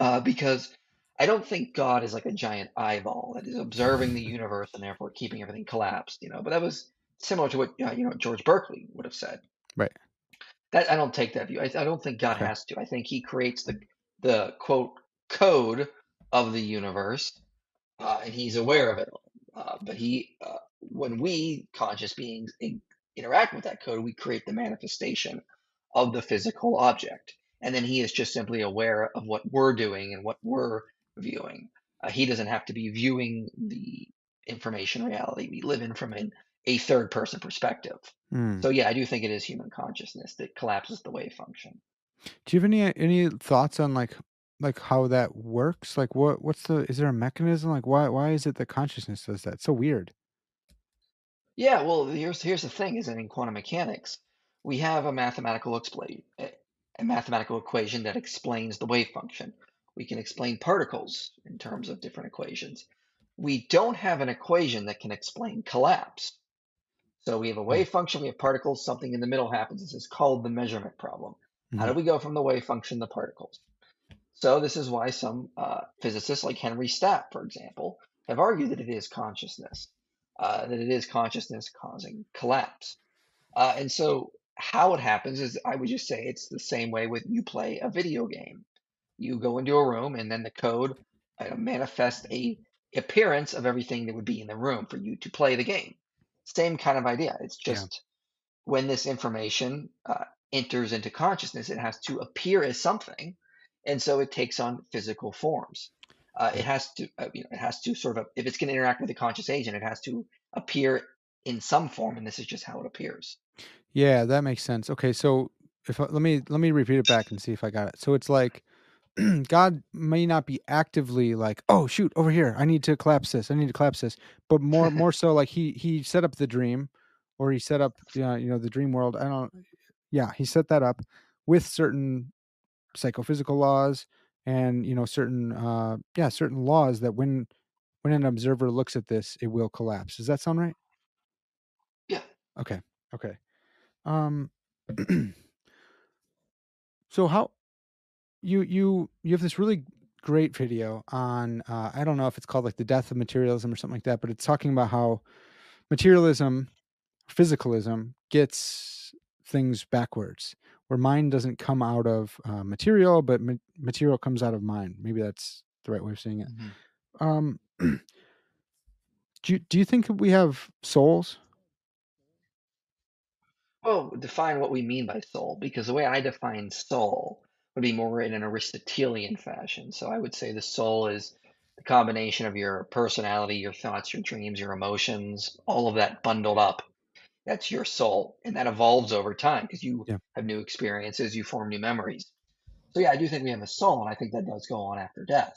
uh, because I don't think God is like a giant eyeball that is observing the universe and therefore keeping everything collapsed. You know, but that was similar to what uh, you know George Berkeley would have said. Right. That I don't take that view. I, I don't think God Okay. has to. I think He creates the the quote code of the universe, uh, and He's aware of it. Uh, but He, uh, when we conscious beings in, interact with that code, we create the manifestation of the physical object, and then He is just simply aware of what we're doing and what we're viewing. Uh, he doesn't have to be viewing the information reality we live in from an, a third person perspective. Hmm. So yeah, I do think it is human consciousness that collapses the wave function. Do you have any any thoughts on like like how that works? Like, what what's the is there a mechanism? Like, why why is it that consciousness does that? It's so weird. Yeah, well, here's here's the thing: is that in quantum mechanics, we have a mathematical explain a a mathematical equation that explains the wave function. We can explain particles in terms of different equations. We don't have an equation that can explain collapse. So we have a Hmm. wave function, we have particles, something in the middle happens. This is called the measurement problem. How do Mhm. we go from the wave function to the particles? So this is why some uh, physicists, like Henry Stapp, for example, have argued that it is consciousness, uh, that it is consciousness causing collapse. Uh, and so how it happens is, I would just say it's the same way with you play a video game. You go into a room, and then the code uh, manifests a appearance of everything that would be in the room for you to play the game. Same kind of idea. It's Yeah. just when this information uh, enters into consciousness, it has to appear as something, and so it takes on physical forms. Uh, it has to, uh, you know, it has to sort of, if it's going to interact with a conscious agent, it has to appear in some form, and this is just how it appears. Yeah, that makes sense. Okay, so if let me let me repeat it back and see if I got it. So it's like God may not be actively like, oh shoot, over here, I need to collapse this, I need to collapse this, but more more so like he he set up the dream, or he set up uh, you know the dream world. I don't, yeah, he set that up with certain psychophysical laws and you know certain uh yeah certain laws that when when an observer looks at this, it will collapse. Does that sound right? Yeah. Okay. Okay. Um. so how you you you have this really great video on uh, I don't know if it's called like the death of materialism or something like that, but it's talking about how materialism, physicalism gets things backwards, where mind doesn't come out of uh, material, but ma- material comes out of mind. Maybe that's the right way of saying it. Um, do you, do you think we have souls? Well, define what we mean by soul, because the way I define soul would be more in an Aristotelian fashion. So I would say the soul is the combination of your personality, your thoughts, your dreams, your emotions, all of that bundled up. That's your soul, and that evolves over time because you Yeah. have new experiences, you form new memories. So yeah, I do think we have a soul, and I think that does go on after death.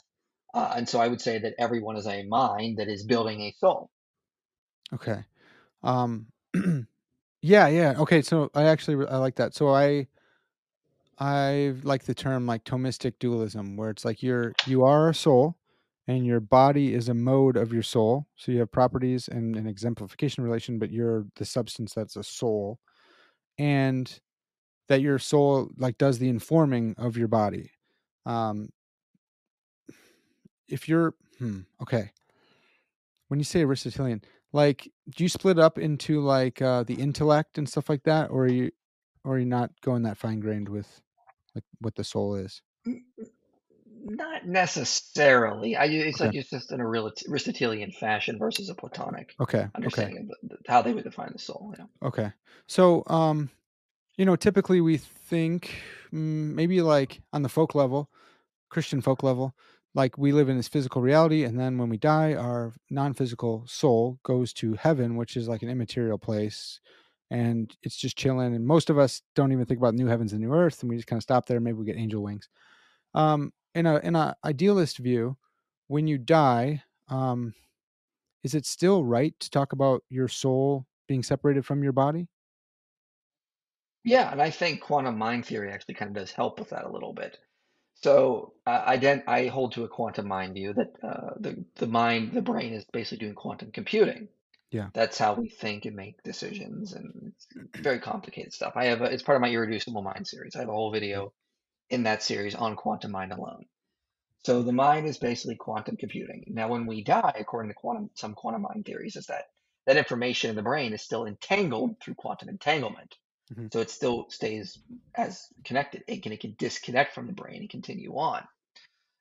Uh, and so I would say that everyone is a mind that is building a soul. Okay. Um yeah, yeah. Okay, so I actually I like that. So I I like the term like Thomistic dualism, where it's like you're you are a soul, and your body is a mode of your soul. So you have properties and an exemplification relation, but you're the substance that's a soul, and that your soul like does the informing of your body. Um, if you're hmm, okay, when you say Aristotelian, like do you split up into like uh, the intellect and stuff like that, or are you or are you not going that fine grained with like what the soul is? Not necessarily. I it's Okay. like it's just in a real Aristotelian fashion versus a Platonic Okay. Okay. understanding of the, the, how they would define the soul. Know? Okay. So, um, you know, typically we think mm, maybe like on the folk level, Christian folk level, like we live in this physical reality, and then when we die, our non-physical soul goes to heaven, which is like an immaterial place, and it's just chilling. And most of us don't even think about new heavens and new earth, and we just kind of stop there. Maybe we get angel wings. Um, in a in a idealist view, when you die, um, is it still right to talk about your soul being separated from your body? Yeah, and I think quantum mind theory actually kind of does help with that a little bit. So uh, I den I hold to a quantum mind view that uh, the the mind, the brain is basically doing quantum computing. Yeah. That's how we think and make decisions, and it's very complicated stuff. I have a, it's part of my irreducible mind series. I have a whole video in that series on quantum mind alone. So the mind is basically quantum computing. Now, when we die, according to quantum some quantum mind theories, is that that information in the brain is still entangled through quantum entanglement. hmm So it still stays as connected. It can, it can disconnect from the brain and continue on.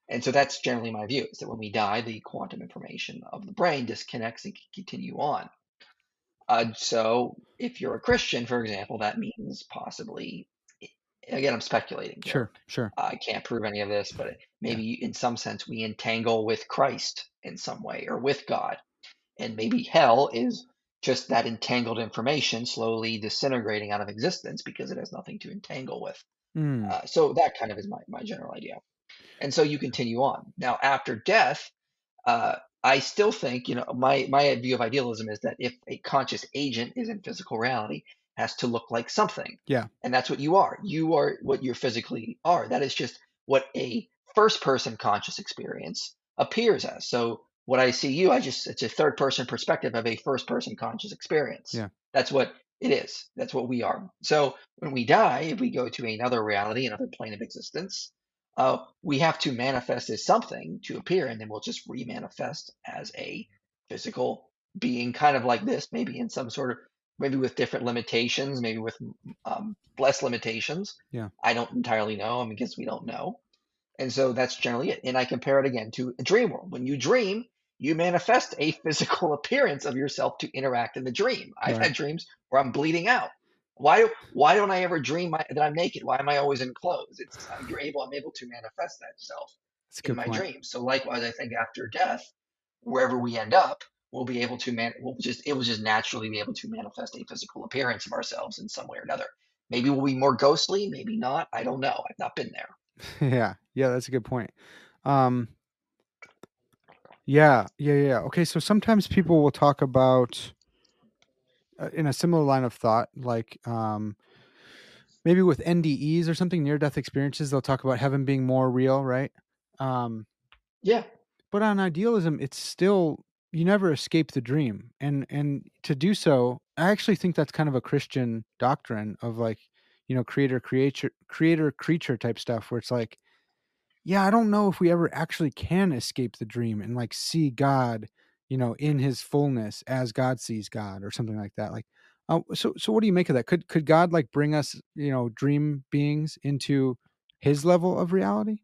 And so that's generally my view is that when we die, the quantum information of the brain disconnects and can continue on. Uh, so if you're a Christian, for example, that means possibly, again, I'm speculating here. Sure. Sure. I can't prove any of this, but Yeah. maybe in some sense we entangle with Christ in some way or with God. And maybe hell is just that entangled information slowly disintegrating out of existence because it has nothing to entangle with. Mm. Uh, so that kind of is my, my general idea. And so you continue on. Now, after death, uh, I still think, you know, my, my view of idealism is that if a conscious agent is in physical reality, it has to look like something. Yeah. And that's what you are. You are what you physically are. That is just what a first person conscious experience appears as. So what I see you, I just, it's a third person perspective of a first person conscious experience. Yeah. That's what it is. That's what we are. So when we die, if we go to another reality, another plane of existence, uh, we have to manifest as something to appear, and then we'll just remanifest as a physical being, kind of like this, maybe in some sort of, maybe with different limitations, maybe with um, less limitations. Yeah. I don't entirely know. I mean, because we don't know. And so that's generally it. And I compare it again to a dream world. When you dream, you manifest a physical appearance of yourself to interact in the dream. I've Right. had dreams where I'm bleeding out. Why why don't I ever dream my, that I'm naked? Why am I always in clothes? It's you're able I'm able to manifest that self in my point. dreams. So likewise, I think after death, wherever we end up, we'll be able to man. We'll just it will just naturally be able to manifest a physical appearance of ourselves in some way or another. Maybe we'll be more ghostly, maybe not. I don't know. I've not been there. yeah. Yeah. That's a good point. Um, yeah. Yeah. Yeah. Okay. So sometimes people will talk about, uh, in a similar line of thought, like um, maybe with NDEs or something, near death experiences, they'll talk about heaven being more real, right? Um, Yeah, but on idealism it's still you never escape the dream and and to do so i actually think that's kind of a christian doctrine of like you know creator creature creator creature type stuff where it's like yeah i don't know if we ever actually can escape the dream and like see god you know in his fullness as god sees god or something like that like uh, so so what do you make of that? Could could god like bring us you know dream beings into his level of reality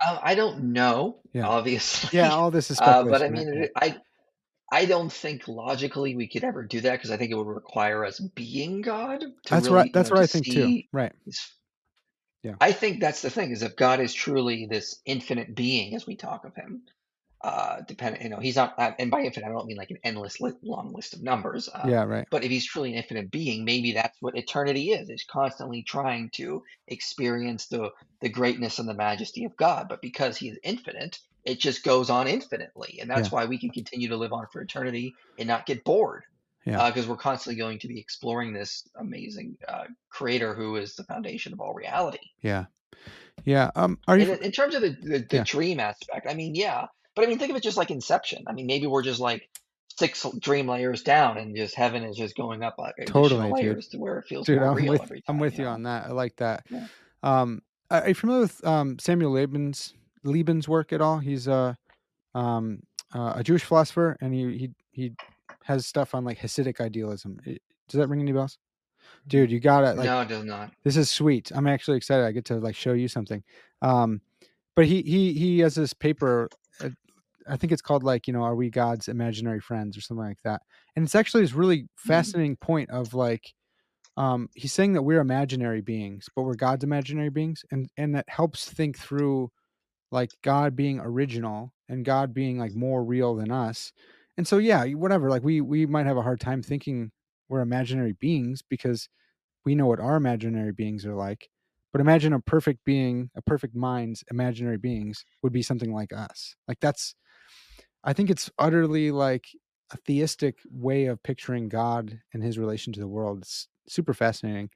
uh, I don't know, yeah. obviously, yeah all this is uh, but I speculation right mean, yeah it, I I don't think logically we could ever do that because I think it would require us being God to that's right really, you that's know, what to i think too see. right. His, yeah. I think that's the thing is if God is truly this infinite being as we talk of him, uh, depending, you know, he's not, uh, and by infinite, I don't mean like an endless li long list of numbers. Uh, Yeah, right. but if he's truly an infinite being, maybe that's what eternity is. It's constantly trying to experience the the greatness and the majesty of God. But because he is infinite, it just goes on infinitely, and Yeah. that's why we can continue to live on for eternity and not get bored. Yeah. because we're constantly going to be exploring this amazing uh, creator who is the foundation of all reality. Yeah. Yeah. Um, are you? In in terms of the, the the Yeah. dream aspect, I mean, yeah, but I mean, think of it just like Inception. I mean, maybe we're just like six dream layers down, and just heaven is just going up like Totally, dude. layers to where it feels Dude, more I'm real with I'm time. You with you know? on that. I like that. Yeah. Um, are you familiar with um Samuel Lebens's Lebens's work at all? He's a um uh, a Jewish philosopher, and he he he has stuff on like Hasidic idealism. Does that ring any bells? Dude, you got it. like No, it does not. this is sweet. I'm actually excited. I get to like show you something. Um, but he he he has this paper. I think it's called like you know, are we God's imaginary friends or something like that? And it's actually this really Mm. fascinating point of like, um, he's saying that we're imaginary beings, but we're God's imaginary beings, and and that helps think through like God being original and God being like more real than us. And so yeah, whatever. Like we we might have a hard time thinking we're imaginary beings because we know what our imaginary beings are like. But imagine a perfect being, a perfect mind's imaginary beings would be something like us. Like that's I think it's utterly like a theistic way of picturing God and his relation to the world. It's super fascinating.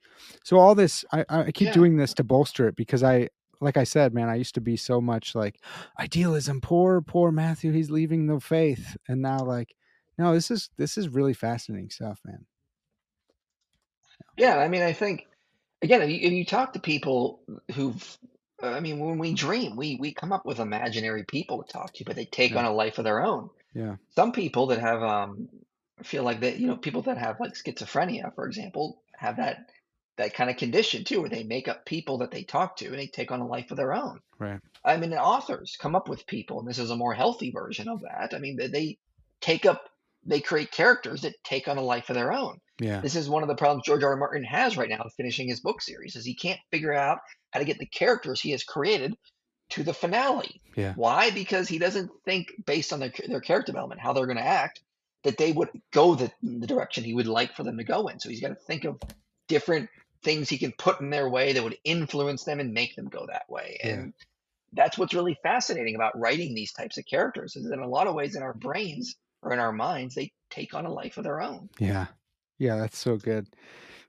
So all this I, I keep Yeah. doing this to bolster it because I like I said, man, I used to be so much like idealism, poor, poor Matthew, he's leaving the faith. And now like, no, this is this is really fascinating stuff, man. Yeah, I mean, I think again, if you, if you talk to people who've, I mean, when we dream, we we come up with imaginary people to talk to, but they take Yeah. on a life of their own. Yeah. Some people that have, um, feel like that, you know, people that have like schizophrenia, for example, have that that kind of condition too, where they make up people that they talk to and they take on a life of their own. Right. I mean, authors come up with people, and this is a more healthy version of that. I mean, they, they take up, they create characters that take on a life of their own. Yeah. This is one of the problems George R. R. Martin has right now finishing his book series, is he can't figure out how to get the characters he has created to the finale. Yeah. Why? Because he doesn't think based on their their character development, how they're going to act, that they would go the, the direction he would like for them to go in. So he's got to think of different things he can put in their way that would influence them and make them go that way. Yeah. And that's what's really fascinating about writing these types of characters is in a lot of ways in our brains or in our minds, they take on a life of their own. Yeah. Yeah, that's so good.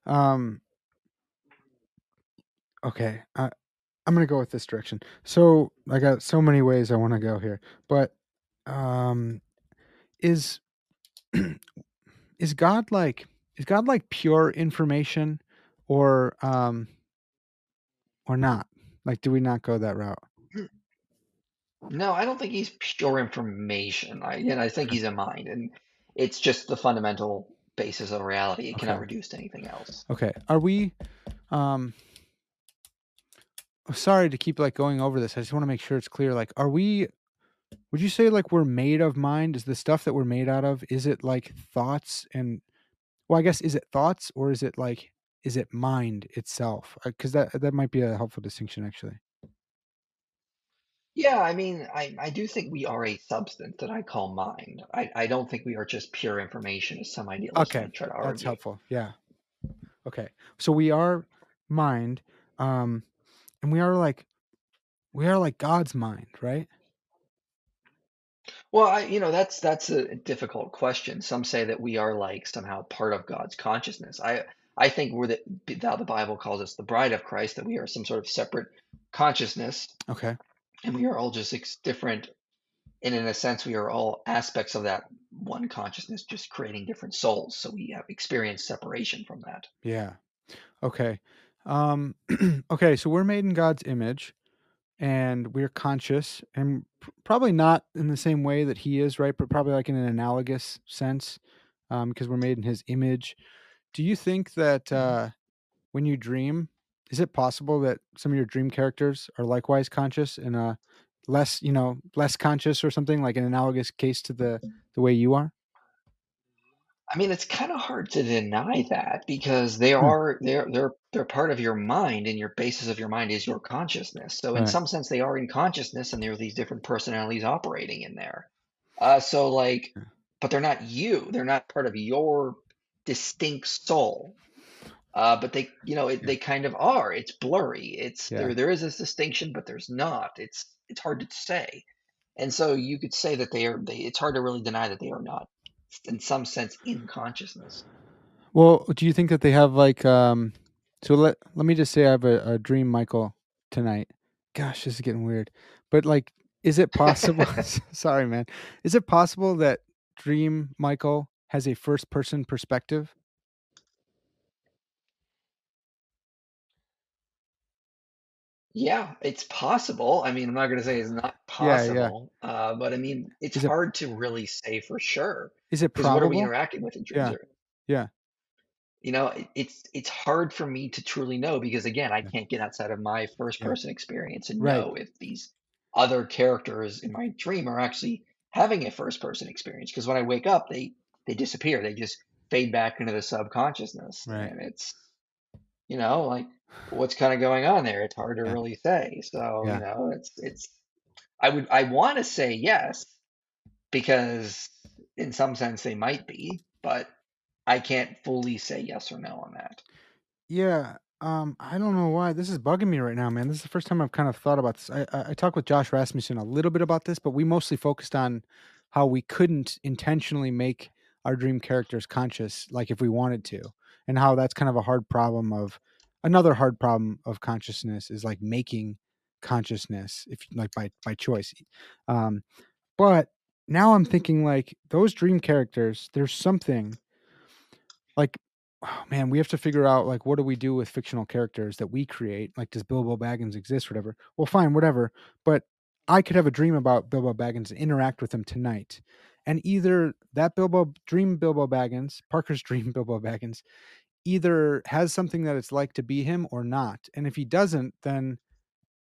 Um okay. I I'm going to go with this direction. So, I got so many ways I want to go here. But um is is God like is God like pure information or um or not? Like do we not go that route? No, I don't think he's pure information. I, and I think he's a mind, and it's just the fundamental basis of reality. It cannot reduce to anything else. Okay. Are we um sorry to keep like going over this. I just want to make sure it's clear. Like, are we would you say like we're made of mind? Is the stuff that we're made out of, is it like thoughts and well, I guess is it thoughts or is it like is it mind itself? Because that that might be a helpful distinction actually. Yeah, I mean, I, I do think we are a substance that I call mind. I, I don't think we are just pure information, as some idealists Okay, might try to that's argue. helpful. Yeah. Okay. So we are mind, um, and we are like we are like God's mind, right? Well, I, you know, that's that's a difficult question. Some say that we are like somehow part of God's consciousness. I I think we're the the Bible calls us the bride of Christ, that we are some sort of separate consciousness, Okay. And we are all just ex- different. And in a sense, we are all aspects of that one consciousness, just creating different souls. So we have experienced separation from that. Yeah. Okay. Um okay, so we're made in God's image and we're conscious and pr- probably not in the same way that he is, right? But probably like in an analogous sense um because we're made in his image. Do you think that uh when you dream, is it possible that some of your dream characters are likewise conscious in a less, you know, less conscious or something like an analogous case to the the way you are? I mean, it's kind of hard to deny that because they Hmm. are they're they're they're part of your mind, and your basis of your mind is your consciousness. So in Right. some sense, they are in consciousness, and there are these different personalities operating in there. Uh, so like, but they're not you. They're not part of your distinct soul. Uh, but they, you know, it, Yeah. they kind of are. It's blurry. It's Yeah. there. There is this distinction, but there's not. It's it's hard to say. And so you could say that they are. They, it's hard to really deny that they are not in some sense in consciousness. Well, do you think that they have like um so let let me just say I have a, a dream Michael tonight. Gosh, this is getting weird. But like is it possible sorry man. Is it possible that dream Michael has a first person perspective? Yeah, it's possible. I mean, I'm not going to say it's not Yeah, yeah. possible, uh, but I mean, it's Is it hard to really say for sure is it because what are we probable? interacting with in dreams? Yeah, yeah, you know, it- it's it's hard for me to truly know because again, I yeah, can't get outside of my first yeah. person experience and Right. know if these other characters in my dream are actually having a first person experience. Because when I wake up, they they disappear. They just fade back into the subconsciousness, Right. and it's you know like what's kind of going on there. It's hard to Yeah. really say. So you know, it's it's I would I want to say yes because in some sense they might be, but I can't fully say yes or no on that. Yeah, um, I don't know why this is bugging me right now, man. This is the first time I've kind of thought about this. I, I, I talked with Josh Rasmussen a little bit about this, but we mostly focused on how we couldn't intentionally make our dream characters conscious, like if we wanted to, and how that's kind of a hard problem of another hard problem of consciousness is like making consciousness, if like by by choice. Um, but now I'm thinking like those dream characters, there's something like oh man we have to figure out like what do we do with fictional characters that we create like does bilbo baggins exist whatever well fine whatever but i could have a dream about bilbo baggins and interact with him tonight and either that bilbo dream bilbo baggins parker's dream bilbo baggins either has something that it's like to be him or not and if he doesn't then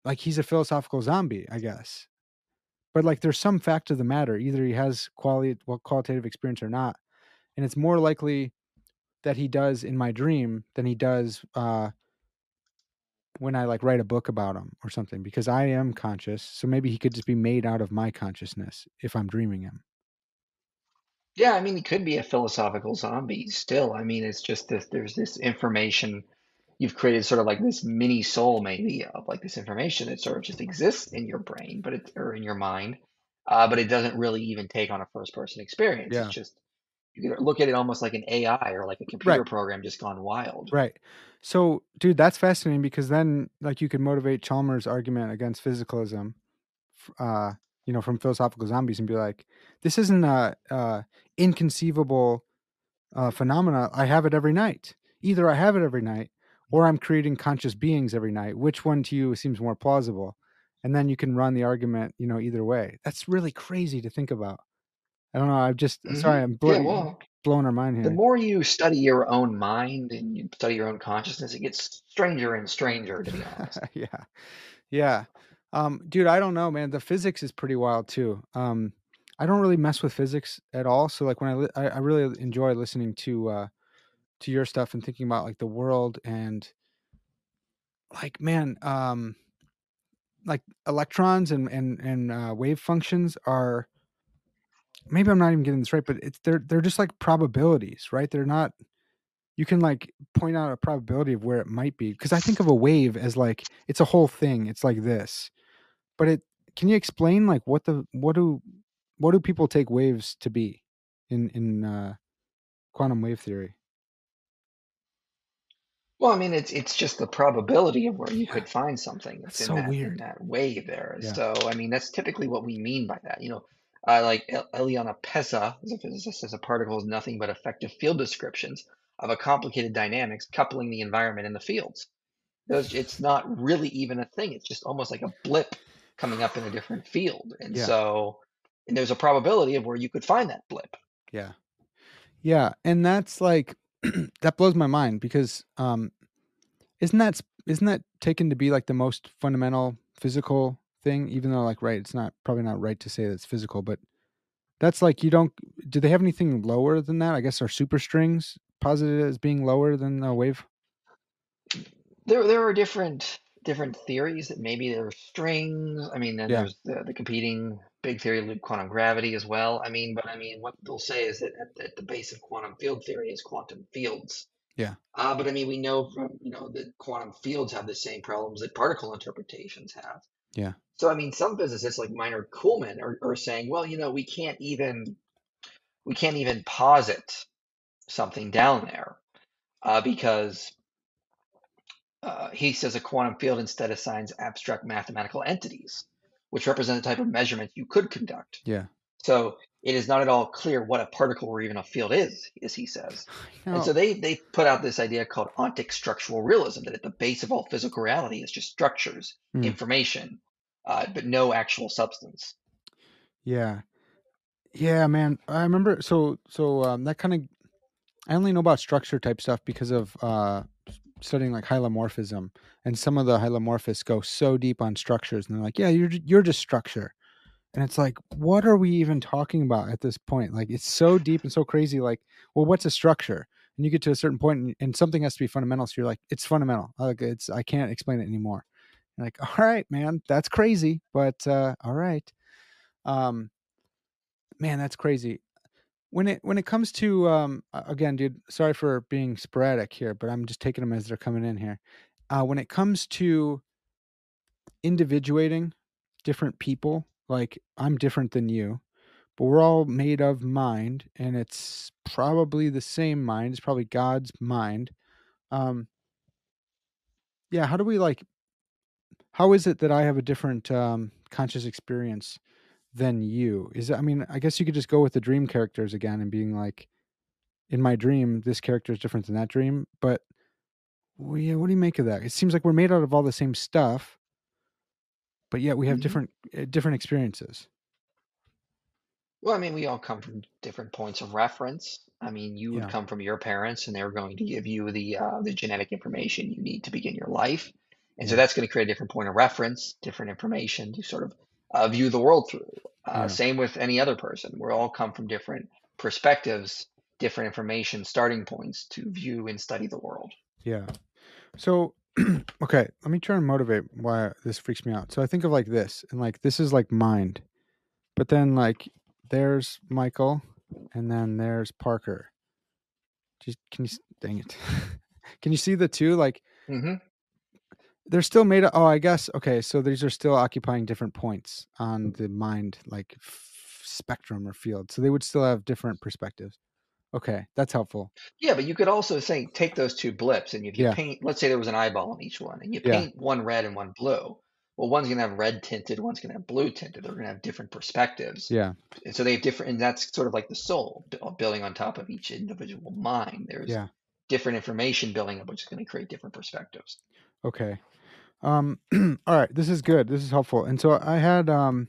like he's a philosophical zombie i guess but like there's some fact of the matter either he has quality well, qualitative experience or not and it's more likely that he does in my dream than he does uh when I like write a book about him or something because I am conscious. So maybe he could just be made out of my consciousness if I'm dreaming him. Yeah, I mean, it could be a philosophical zombie still. I mean, it's just this there's this information you've created sort of like this mini soul maybe of like this information that sort of just exists in your brain, but it or in your mind. Uh, but it doesn't really even take on a first person experience. It's Yeah. just you can look at it almost like an AI or like a Right. computer program just gone wild. Right. So, dude, that's fascinating because then like you could motivate Chalmers' argument against physicalism f- uh you know from philosophical zombies and be like this isn't a uh inconceivable uh phenomena. I have it every night. Either i have it every night or i'm creating conscious beings every night. Which one to you seems more plausible? And then you can run the argument you know either way. That's really crazy to think about. I don't know i'm just hmm sorry i'm Yeah, well, blowing our mind here. the more you study your own mind and you study your own consciousness, it gets stranger and stranger, to be honest. yeah. Yeah um dude i don't know man the physics is pretty wild too um i don't really mess with physics at all so like when i li- i, really enjoy listening to uh to your stuff and thinking about like the world and like man um like electrons and and and uh, wave functions are maybe i'm not even getting this right but it's they're they're just like probabilities right? They're not you can like point out a probability of where it might be because i think of a wave as like it's a whole thing it's like this but it can you explain like what the what do what do people take waves to be in in uh quantum wave theory Well, I mean, it's it's just the probability of where you could find something that's that's in so that in that wave there. yeah So, I mean, that's typically what we mean by that. You know, uh, like Eliana Peza, as a physicist, says a particle is nothing but effective field descriptions of a complicated dynamics coupling the environment and the fields. Those, it's not really even a thing. It's just almost like a blip coming up in a different field. And yeah. so, and there's a probability of where you could find that blip. yeah. Yeah and that's like that blows my mind because um isn't that isn't that taken to be like the most fundamental physical thing? Even though like right it's not probably not right to say that's physical but that's like you don't do they have anything lower than that? I guess are superstrings posited as being lower than a wave? There, there are different different theories that maybe there are strings. I mean, then yeah there's the, the competing big theory loop quantum gravity as well. I mean, but I mean, what they'll say is that at, at the base of quantum field theory is quantum fields. yeah Uh, but I mean, we know from you know that quantum fields have the same problems that particle interpretations have. yeah So I mean, some physicists like Meinrad Kuhlmann are, are saying, well, you know, we can't even we can't even posit something down there uh, because uh, he says a quantum field instead assigns abstract mathematical entities, which represent the type of measurement you could conduct. Yeah. So it is not at all clear what a particle or even a field is, as he says. No. And so they they put out this idea called ontic structural realism that at the base of all physical reality is just structures, Hmm. information, uh, but no actual substance. Yeah. Yeah, man. I remember so so um that kind of I only know about structure type stuff because of uh studying like hylomorphism and some of the hylomorphists go so deep on structures and they're like, "Yeah, you're you're just structure." And it's like, what are we even talking about at this point? Like it's so deep and so crazy like, well, what's a structure? And you get to a certain point and, and something has to be fundamental so you're like, it's fundamental. Like it's I can't explain it anymore. You're like, "All right, man, that's crazy, but uh all right." Um man that's crazy when it when it comes to um again dude sorry for being sporadic here but i'm just taking them as they're coming in here. Uh when it comes to individuating different people like i'm different than you but we're all made of mind and it's probably the same mind it's probably god's mind um yeah how do we like how is it that i have a different um conscious experience than you is i mean i guess you could just go with the dream characters again and being like in my dream this character is different than that dream but yeah what do you make of that it seems like we're made out of all the same stuff but yet we have Mhm. different uh, different experiences Well, I mean, we all come from different points of reference. I mean, you would yeah come from your parents, and they're going to give you the uh, the genetic information you need to begin your life, and so that's going to create a different point of reference, different information to sort of uh, view the world through. Uh, yeah. same with any other person. We all come from different perspectives, different information, starting points to view and study the world. yeah. So okay let me try and motivate why this freaks me out. So i think of like this and like this is like mind but then like there's michael and then there's parker. Just can you dang it. Can you see the two? Like hmm they're still made of oh i guess okay so these are still occupying different points on the mind like f- spectrum or field so they would still have different perspectives okay that's helpful Yeah, but you could also say take those two blips, and if you yeah paint, let's say there was an eyeball in each one, and you yeah paint one red and one blue. Well, one's gonna have red tinted, one's gonna have blue tinted. They're gonna have different perspectives, yeah and so they have different. And that's sort of like the soul building on top of each individual mind. There's yeah different information building up, which is going to create different perspectives. okay um all right this is good. This is helpful. And so i had um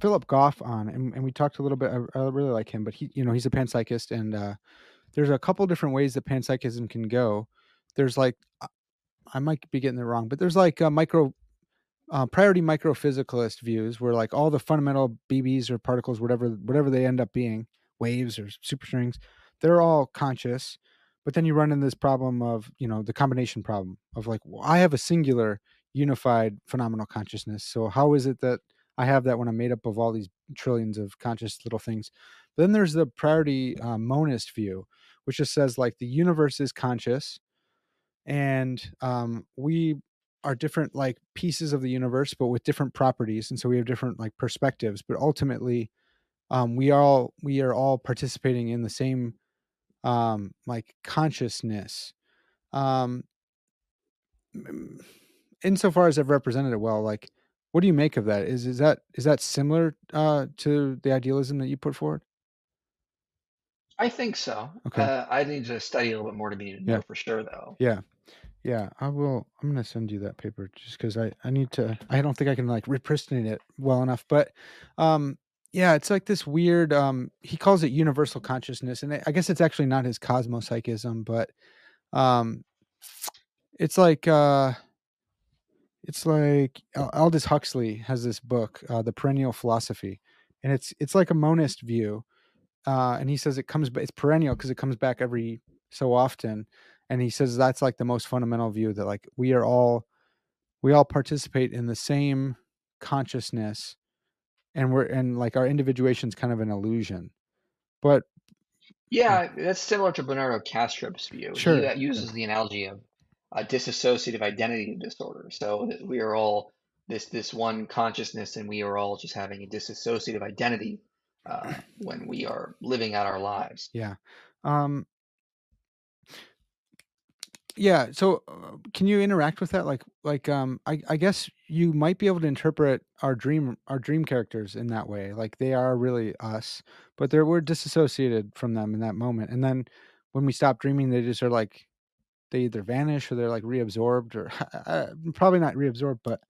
philip goff on and, and we talked a little bit I, I really like him but he you know he's a panpsychist and uh there's a couple different ways that panpsychism can go. There's like I might be getting it wrong, but there's like uh, micro uh, priority microphysicalist views where like all the fundamental BBs or particles, whatever whatever they end up being, waves or superstrings, they're all conscious. But then you run into this problem of you know the combination problem of like well, I have a singular unified phenomenal consciousness. So how is it that I have that when I'm made up of all these trillions of conscious little things? But then there's the priority uh, monist view, which just says like the universe is conscious and um, we are different like pieces of the universe but with different properties and so we have different like perspectives but ultimately um, we all we are all participating in the same um, like consciousness um, insofar as i've represented it well like what do you make of that is is that is that similar uh, to the idealism that you put forward I think so. okay Uh, I need to study a little bit more to be to yeah know for sure, though. yeah Yeah, I will. I'm gonna send you that paper just because I I need to. I don't think I can like repristinate it well enough, but um, yeah, it's like this weird. Um, he calls it universal consciousness, and I guess it's actually not his cosmopsychism, but um, it's like uh, it's like Al- Aldous Huxley has this book, uh, The Perennial Philosophy, and it's it's like a monist view, uh, and he says it comes, it's perennial because it comes back every so often, and he says that's like the most fundamental view that like we are all we all participate in the same consciousness and we're and like our individuation is kind of an illusion but yeah Yeah, that's similar to Bernardo Kastrup's view. He sure uh, yeah uses the analogy of a dissociative identity disorder. So that we are all this this one consciousness, and we are all just having a dissociative identity uh, when we are living out our lives. Yeah. Um, yeah. So, uh, can you interact with that? Like, like, um, I, I guess you might be able to interpret our dream, our dream characters in that way. Like, they are really us, but they're we're disassociated from them in that moment. And then when we stop dreaming, they just are like, they either vanish or they're like reabsorbed, or uh, probably not reabsorbed, but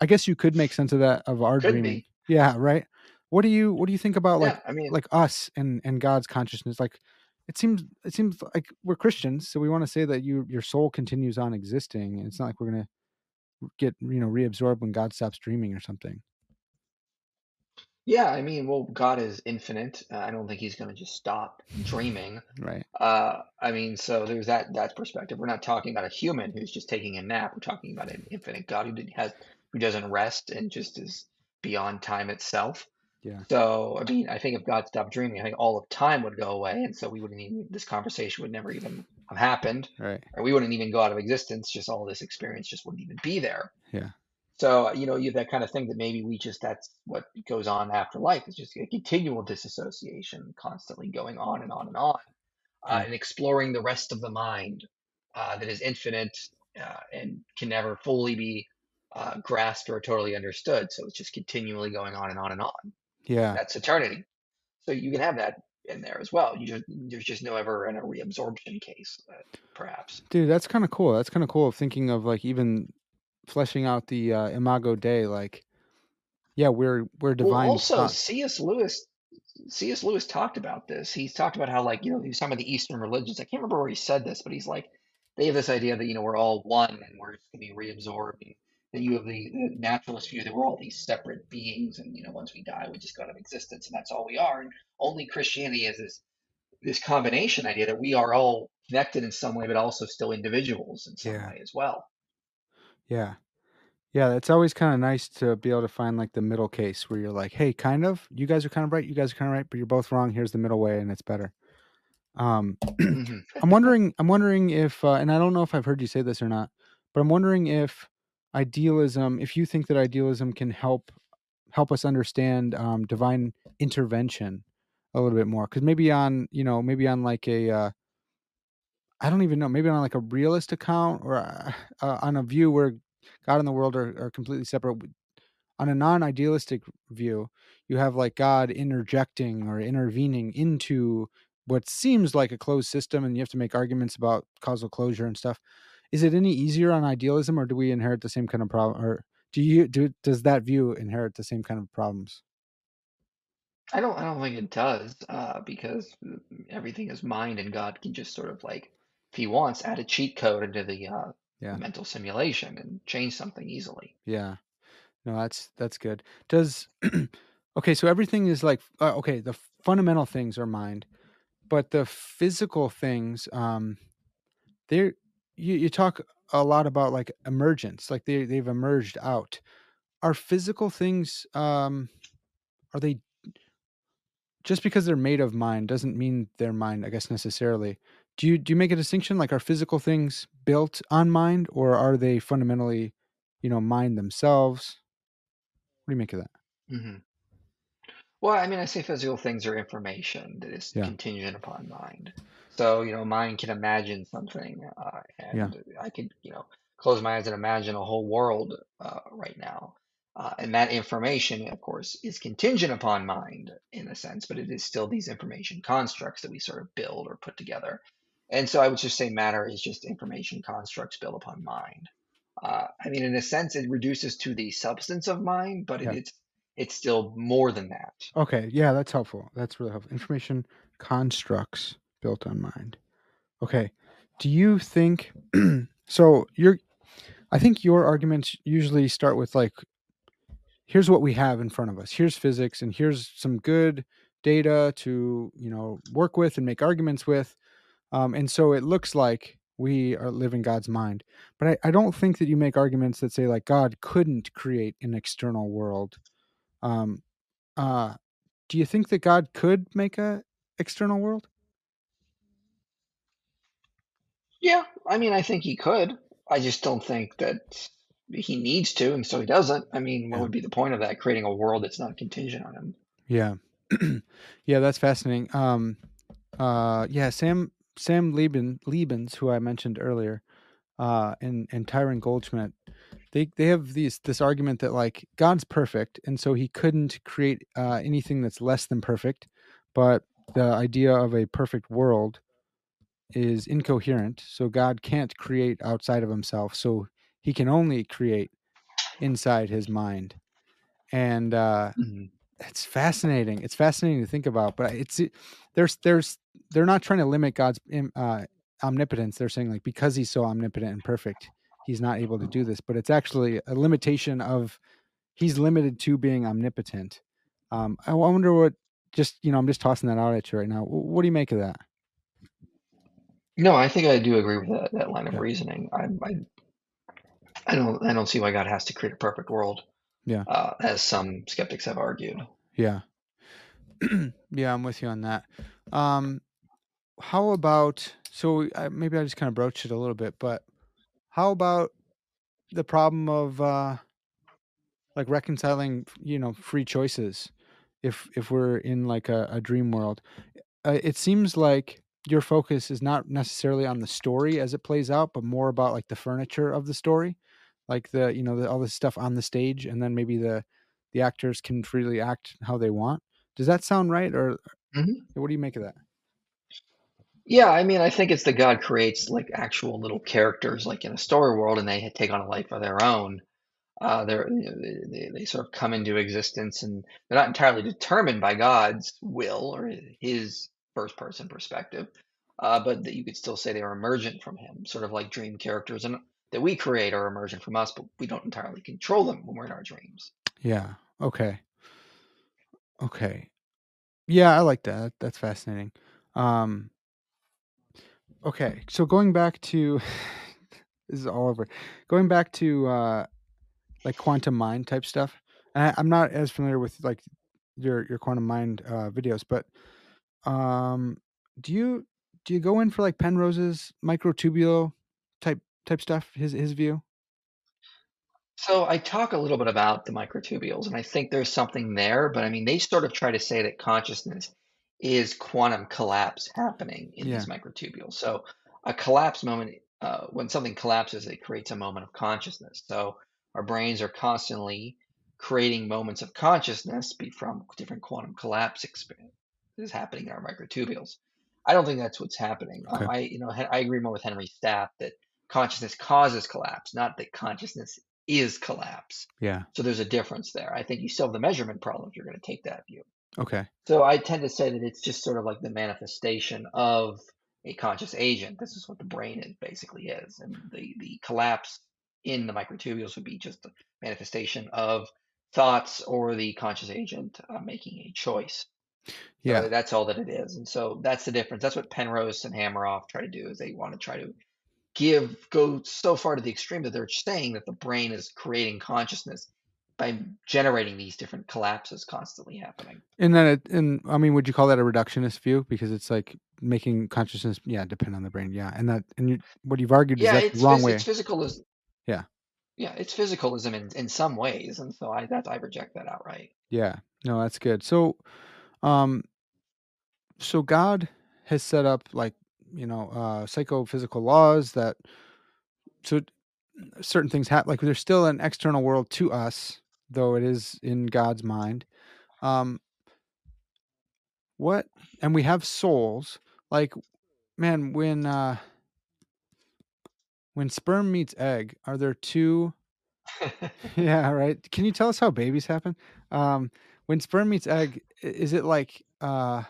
I guess you could make sense of that of our Could dreaming. be. Yeah. Right. What do you What do you think about like Yeah, I mean, like us and and God's consciousness? Like, it seems it seems like we're Christians, so we want to say that you your soul continues on existing, and it's not like we're gonna get you know reabsorbed when God stops dreaming or something, yeah, I mean, well, God is infinite. Uh, I don't think he's going to just stop dreaming. right? Uh, I mean, so there's that that perspective. We're not talking about a human who's just taking a nap. We're talking about an infinite God who has who doesn't rest and just is beyond time itself. Yeah, So, I mean, I think if God stopped dreaming, I think all of time would go away, and so we wouldn't even this conversation would never even have happened, right. or we wouldn't even go out of existence. Just all this experience just wouldn't even be there. Yeah, So, you know, you that kind of thing that maybe we just that's what goes on after life. It's just a continual disassociation, constantly going on and on and on, uh, and exploring the rest of the mind uh, that is infinite uh, and can never fully be uh, grasped or totally understood. So it's just continually going on and on and on. Yeah. That's eternity. So you can have that in there as well. You just there's just no ever in a reabsorption case, uh, perhaps. Dude, that's kind of cool. That's kind of cool. Of thinking of like even fleshing out the uh, Imago Dei, like yeah, we're we're Well, divine also thoughts. C.S. Lewis C.S. Lewis talked about this. He's talked about how, like, you know, he was talking about the Eastern religions. I can't remember where he said this, but he's like, they have this idea that, you know, we're all one and we're just going to be reabsorbed. And then you have the, the naturalist view that we're all these separate beings. And, you know, once we die, we just go out of existence and that's all we are. And only Christianity is this, this combination idea that we are all connected in some way, but also still individuals in some Yeah, way as well. yeah. Yeah, it's always kind of nice to be able to find like the middle case where you're like, hey, kind of, you guys are kind of right, you guys are kind of right, but you're both wrong. Here's the middle way, and it's better. Um, hmm I'm wondering, I'm wondering if, uh, and I don't know if I've heard you say this or not, but I'm wondering if idealism, if you think that idealism can help help us understand um, divine intervention a little bit more, because maybe on, you know, maybe on like a, uh, I don't even know, maybe on like a realist account or uh, uh, on a view where God and the world are, are completely separate on a non-idealistic view, you have like God interjecting or intervening into what seems like a closed system, and you have to make arguments about causal closure and stuff. Is it any easier on idealism, or do we inherit the same kind of problem? Or do you do does that view inherit the same kind of problems? I don't, I don't think it does, uh, because everything is mind and God can just sort of like, if he wants, add a cheat code into the uh, Yeah, mental simulation and change something easily. yeah. No, that's that's good. Does okay? So everything is like uh, okay. The fundamental things are mind, but the physical things, um, they're you, you talk a lot about like emergence like they they've emerged out. Are physical things um are they just because they're made of mind doesn't mean they're mind i guess necessarily. Do you do you make a distinction? Like are physical things built on mind or are they fundamentally you know mind themselves? What do you make of that? Mm-hmm. Well, I mean, I say physical things are information that is yeah. contingent upon mind. So, you know, mind can imagine something, uh, yeah and I could, you know, close my eyes and imagine a whole world uh, right now. Uh, and that information, of course, is contingent upon mind in a sense, but it is still these information constructs that we sort of build or put together. And so I would just say matter is just information constructs built upon mind. Uh, I mean, in a sense, it reduces to the substance of mind, but it, yeah it's it's still more than that. okay yeah that's helpful that's really helpful information constructs built on mind. Okay do you think so you're i think your arguments usually start with like here's what we have in front of us. Here's physics and here's some good data to you know work with and make arguments with. Um, and so it looks like we are living god's mind. But I, I don't think that you make arguments that say like god couldn't create an external world. Um, uh, do you think that god could make a external world Yeah, I mean, I think he could. I just don't think that he needs to, and so he doesn't. I mean, what yeah would be the point of that? Creating a world that's not contingent on him. yeah yeah, that's fascinating. Um, uh, yeah, Sam Sam Lieben Lebens, who I mentioned earlier, uh, and and Tyron Goldschmidt, they they have these this argument that like God's perfect, and so he couldn't create uh, anything that's less than perfect, but the idea of a perfect world is incoherent. So God can't create outside of himself. So he can only create inside his mind. And uh, Mhm. it's fascinating. It's fascinating to think about, but it's there's there's they're not trying to limit God's uh, omnipotence. They're saying like because he's so omnipotent and perfect, he's not able to do this. But it's actually a limitation of he's limited to being omnipotent. Um, I wonder what. Just you know, I'm just tossing that out at you right now. What do you make of that? No, I think I do agree with that that line of Yeah, reasoning. I I I don't I don't see why God has to create a perfect world, yeah, uh, as some skeptics have argued. yeah, yeah. I'm with you on that. Um, how about so uh, maybe I just kind of broached it a little bit, but how about the problem of uh like reconciling you know free choices if if we're in like a, a dream world uh, it seems like your focus is not necessarily on the story as it plays out but more about like the furniture of the story like the you know the, all the stuff on the stage and then maybe the the actors can freely act how they want does that sound right or Mhm. what do you make of that Yeah, I mean, I think it's that God creates like actual little characters, like in a story world, and they take on a life of their own. Uh, they're, you know, they, they, they sort of come into existence, and they're not entirely determined by God's will or His first person perspective, uh, but that you could still say they are emergent from Him, sort of like dream characters, and that we create are emergent from us, but we don't entirely control them when we're in our dreams. yeah. Okay. Okay. Yeah i like that. That's fascinating. Um okay so going back to this is all over. Going back to uh like quantum mind type stuff. And I, I'm not as familiar with like your your quantum mind uh, videos, but um, do you do you go in for like Penrose's microtubule type type stuff? His his view. So I talk a little bit about the microtubules, and I think there's something there, but I mean, they sort of try to say that consciousness is quantum collapse happening in Yeah, these microtubules. So a collapse moment, uh, when something collapses, it creates a moment of consciousness. So our brains are constantly creating moments of consciousness be from different quantum collapse experiences happening in our microtubules. I don't think that's what's happening. Um, I, you know, I agree more with Henry Stapp that consciousness causes collapse, not that consciousness is collapse. Yeah. So there's a difference there. I think you still have the measurement problem if you're going to take that view. Okay. So I tend to say that it's just sort of like the manifestation of a conscious agent. This is what the brain is basically is, and the the collapse in the microtubules would be just a manifestation of thoughts or the conscious agent uh, making a choice. Yeah. So that's all that it is, and so that's the difference. That's what Penrose and Hameroff try to do. Is they want to try to give go so far to the extreme that they're saying that the brain is creating consciousness by generating these different collapses constantly happening. And then it and I mean, would you call that a reductionist view? Because it's like making consciousness, yeah, depend on the brain. Yeah, and that and you, what you've argued is Yeah, the it's wrong phys- way. it's physicalism. Yeah. Yeah, it's physicalism in, in some ways, and so I that I reject that outright. Yeah. No, that's good. So, um, so God has set up like you know uh psychophysical laws that so certain things happen like there's still an external world to us though it is in god's mind. Um what and we have souls like man when uh when sperm meets egg are there two yeah right? Can you tell us how babies happen? Um when sperm meets egg is it like uh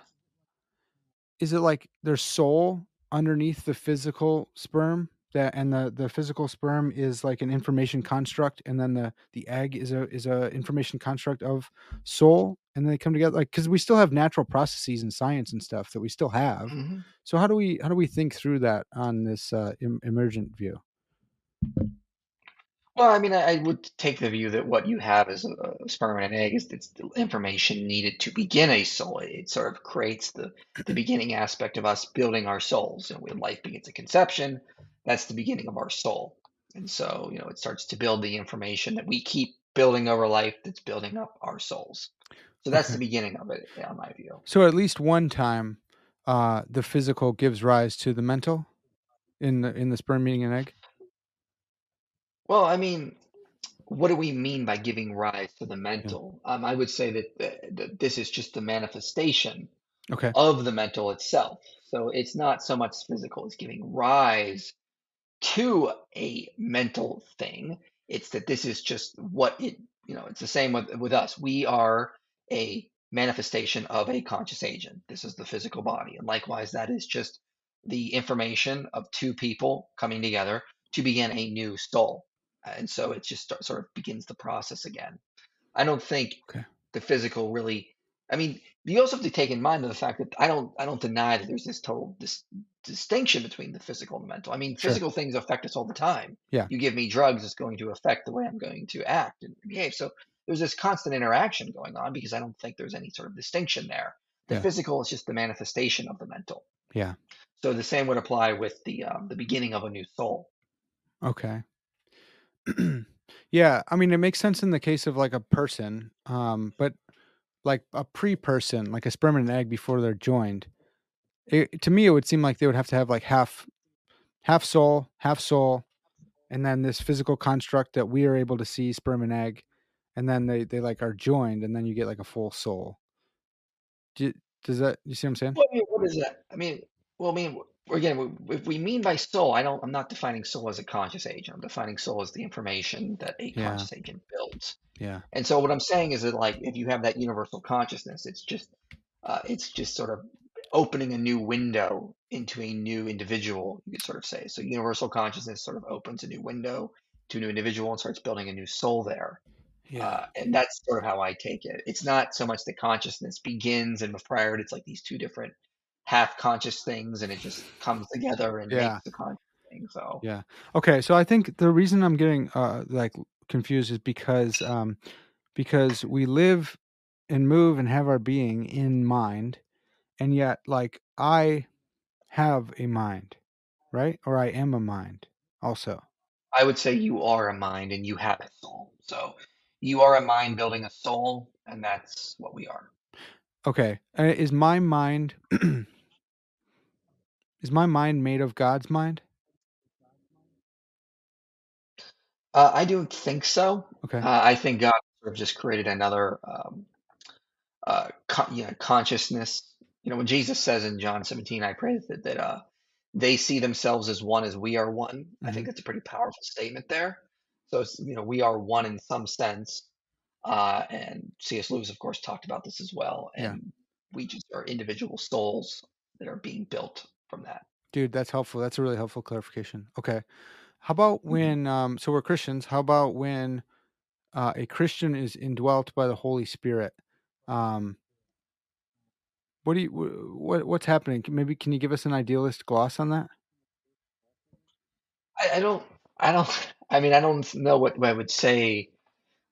is it like their soul underneath the physical sperm that and the the physical sperm is like an information construct and then the the egg is a is a information construct of soul and they come together like because we still have natural processes and science and stuff that we still have Mhm. so how do we how do we think through that on this uh em- emergent view Well, I mean, I, I would take the view that what you have is a, a sperm and an egg is it's the information needed to begin a soul. It, it sort of creates the the beginning aspect of us building our souls. And when life begins at conception, that's the beginning of our soul. And so, you know, it starts to build the information that we keep building over life that's building up our souls. So that's Okay. the beginning of it, in my view. So at least one time, uh, the physical gives rise to the mental in the in the sperm meeting an egg. Well, I mean, what do we mean by giving rise to the mental? Um, I would say that, th- that this is just the manifestation Okay. of the mental itself. So it's not so much physical, it's giving rise to a mental thing. It's that this is just what it, you know, it's the same with, with us. We are a manifestation of a conscious agent. This is the physical body. And likewise, that is just the information of two people coming together to begin a new soul. And so it just start, sort of begins the process again. I don't think Okay. the physical really. I mean, you also have to take in mind the fact that I don't I don't deny that there's this total this distinction between the physical and the mental. I mean, Sure. physical things affect us all the time. Yeah. You give me drugs, it's going to affect the way I'm going to act and behave. So there's this constant interaction going on because I don't think there's any sort of distinction there. The Yeah. physical is just the manifestation of the mental. Yeah. So the same would apply with the um, the beginning of a new soul. Okay. yeah, I mean it makes sense in the case of like a person, um, but like a pre-person, like a sperm and an egg before they're joined. It, to me, it would seem like they would have to have like half, half soul, half soul, and then this physical construct that we are able to see, sperm and egg, and then they they like are joined, and then you get like a full soul. Do, does that you see what I'm saying? What is that? I mean, well, I mean, again, if we mean by soul, I don't. I'm not defining soul as a conscious agent. I'm defining soul as the information that a Yeah. conscious agent builds. Yeah. And so, what I'm saying is that, like, if you have that universal consciousness, it's just, uh, it's just sort of opening a new window into a new individual. You could sort of say. So, universal consciousness sort of opens a new window to a new individual and starts building a new soul there. Yeah. Uh, and that's sort of how I take it. It's not so much the consciousness begins and prior to it's like these two different half conscious things and it just comes together and Yeah. makes the conscious thing. So Yeah. Okay. So I think the reason I'm getting uh like confused is because um because we live and move and have our being in mind, and yet like I have a mind, right? Or I am a mind also. I would say you are a mind and you have a soul. So you are a mind building a soul, and that's what we are. Okay. Is my mind is my mind made of God's mind? Uh, I don't think so. Okay. Uh, I think God sort of just created another um, uh, con- you know, consciousness. You know, when Jesus says in John 17, I pray that, that uh, they see themselves as one as we are one. I Mhm. think that's a pretty powerful statement there. So, it's, you know, we are one in some sense. Uh, and C.S. Lewis, of course, talked about this as well. Yeah. And we just are individual souls that are being built from that. Dude, that's helpful. That's a really helpful clarification. Okay. How about when um so we're Christians, how about when uh, a Christian is indwelt by the Holy Spirit? Um what do you what what's happening? Maybe can you give us an idealist gloss on that? I, I don't, I don't, I mean, I don't know what, what I would say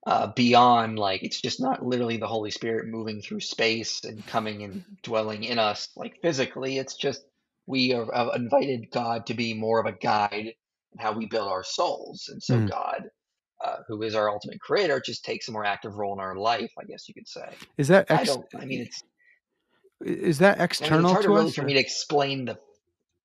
uh, beyond like it's just not literally the Holy Spirit moving through space and coming and dwelling in us like physically. It's just we have, have invited God to be more of a guide in how we build our souls, and so Mhm. God, uh, who is our ultimate creator, just takes a more active role in our life. I guess you could say. Is that I don't. I mean, it's. is that I mean, external it's hard to to really us? for me to explain the.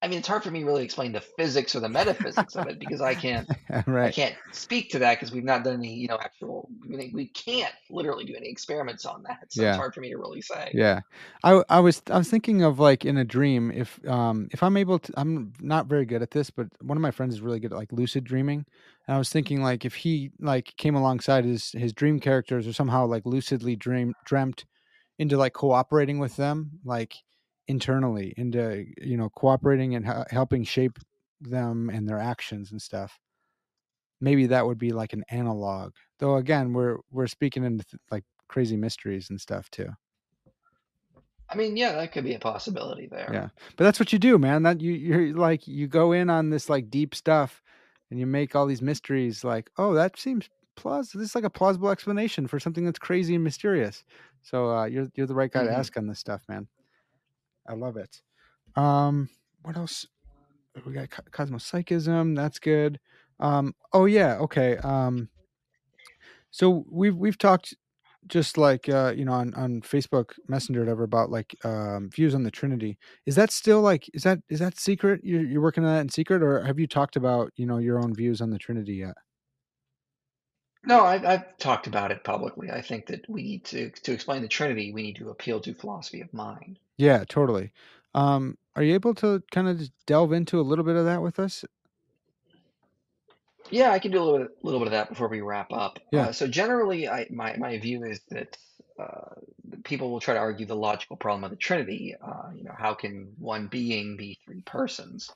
I mean, it's hard for me to really explain the physics or the metaphysics of it because I can't. I can't speak to that because we've not done any, you know, actual. We can't literally do any experiments on that, so Yeah. it's hard for me to really say. Yeah. I I was I was thinking of like in a dream if um if I'm able to I'm not very good at this, but one of my friends is really good at like lucid dreaming. And I was thinking like if he like came alongside his his dream characters or somehow like lucidly dream dreamt into like cooperating with them like internally into you know cooperating and h- helping shape them and their actions and stuff. Maybe that would be like an analog. Though again, we're we're speaking into th- like crazy mysteries and stuff too. I mean, yeah, that could be a possibility there. Yeah. But that's what you do, man. That you you're like you go in on this like deep stuff and you make all these mysteries like, oh, that seems plausible. This is like a plausible explanation for something that's crazy and mysterious. So uh, you're you're the right guy Mhm. to ask on this stuff, man. I love it. Um, what else? We got co- cosmopsychism. That's good. Um, oh yeah, okay. Um, so we've we've talked just like uh, you know on on Facebook Messenger, whatever, about like um, views on the Trinity. Is that still like is that is that secret? You're, you're working on that in secret, or have you talked about you know your own views on the Trinity yet? No, I've, I've talked about it publicly. I think that we need to to explain the Trinity. We need to appeal to philosophy of mind. Yeah, totally. Um, are you able to kind of delve into a little bit of that with us? Yeah, I can do a little bit, little bit of that before we wrap up. Yeah. Uh, so generally, I, my my view is that uh, people will try to argue the logical problem of the Trinity. Uh, you know, how can one being be three persons?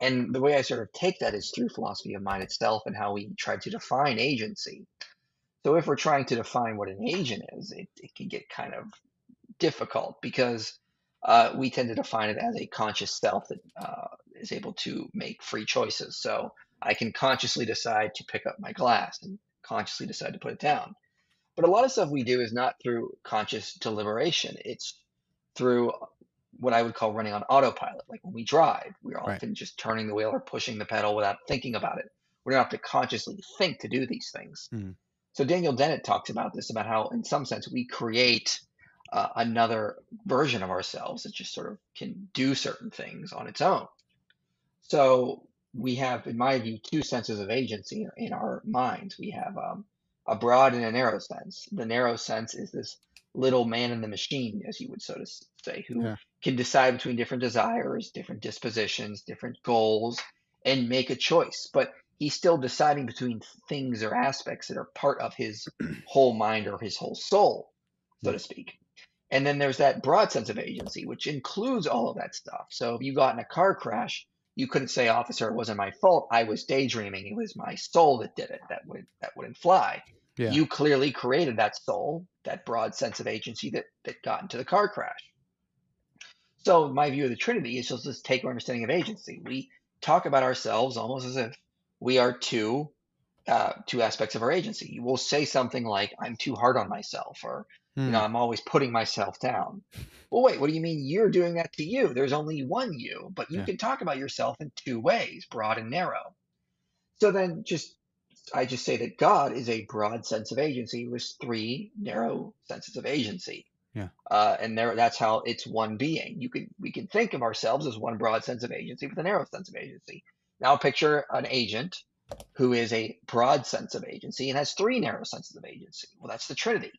And the way I sort of take that is through philosophy of mind itself and how we try to define agency. So if we're trying to define what an agent is, it, it can get kind of difficult because uh, we tend to define it as a conscious self that uh, is able to make free choices. So I can consciously decide to pick up my glass and consciously decide to put it down. But a lot of stuff we do is not through conscious deliberation. It's through what I would call running on autopilot. Like when we drive, we're Right. often just turning the wheel or pushing the pedal without thinking about it. We don't have to consciously think to do these things. Mhm. So Daniel Dennett talks about this, about how in some sense we create uh, another version of ourselves that just sort of can do certain things on its own. So we have, in my view, two senses of agency in our minds. We have um, a broad and a narrow sense. The narrow sense is this little man in the machine, as you would so to say, who Yeah. can decide between different desires, different dispositions, different goals, and make a choice. But he's still deciding between things or aspects that are part of his whole mind or his whole soul, so to speak. And then there's that broad sense of agency, which includes all of that stuff. So if you got in a car crash, you couldn't say, "Officer, it wasn't my fault. I was daydreaming. It was my soul that did it." That would that wouldn't fly. Yeah. You clearly created that soul, that broad sense of agency that that got into the car crash. So my view of the Trinity is just just take our understanding of agency. We talk about ourselves almost as if we are two uh, two aspects of our agency. You will say something like, "I'm too hard on myself," or you know, Hmm. I'm always putting myself down. Well, wait, what do you mean you're doing that to you? There's only one you, but you Yeah. can talk about yourself in two ways, broad and narrow. So then just I just say that God is a broad sense of agency with three narrow senses of agency. Yeah. Uh, and there, that's how it's one being. You can we can think of ourselves as one broad sense of agency with a narrow sense of agency. Now picture an agent who is a broad sense of agency and has three narrow senses of agency. Well, that's the Trinity.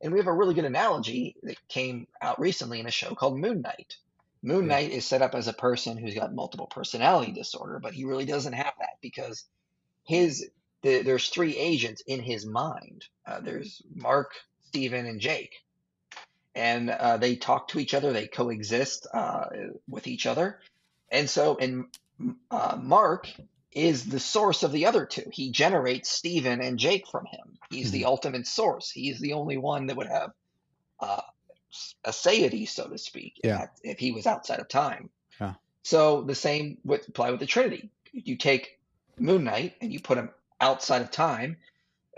And we have a really good analogy that came out recently in a show called Moon Knight. Moon Yeah. Knight is set up as a person who's got multiple personality disorder, but he really doesn't have that because his the, there's three agents in his mind. Uh, there's Mark, Steven, and Jake, and uh, they talk to each other. They coexist uh, with each other, and so in uh, Mark is the source of the other two. He generates Steven and Jake from him. He's the ultimate source. He's the only one that would have uh, a deity, so to speak, Yeah. if he was outside of time. Yeah. So the same would apply with the Trinity. You take Moon Knight and you put him outside of time.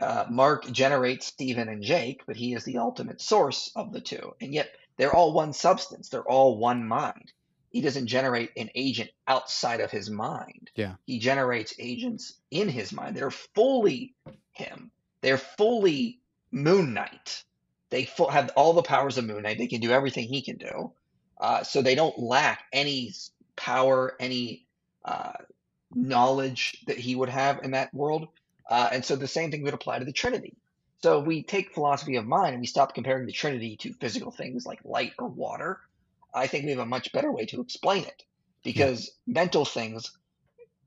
Uh, Mark generates Steven and Jake, but he is the ultimate source of the two. And yet they're all one substance, they're all one mind. He doesn't generate an agent outside of his mind. Yeah. He generates agents in his mind that are fully him. They're fully Moon Knight. They full, have all the powers of Moon Knight. They can do everything he can do. Uh, so they don't lack any power, any uh, knowledge that he would have in that world. Uh, and so the same thing would apply to the Trinity. So we take philosophy of mind and we stop comparing the Trinity to physical things like light or water, I think we have a much better way to explain it because mental things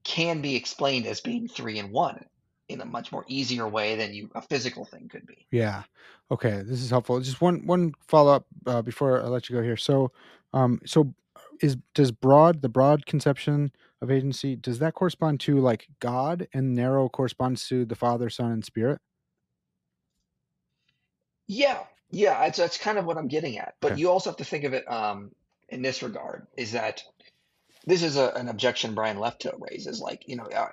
can be explained as being three and one in a much more easier way than you a physical thing could be. Yeah. Okay, this is helpful. Just one one follow up uh, before I let you go here. So, um, so is does broad the broad conception of agency does that correspond to like God and narrow corresponds to the Father, Son, and Spirit? Yeah, yeah, that's that's kind of what I'm getting at. But Okay. you also have to think of it um, in this regard: is that this is a, an objection Brian Leftow raises. Like, you know, uh,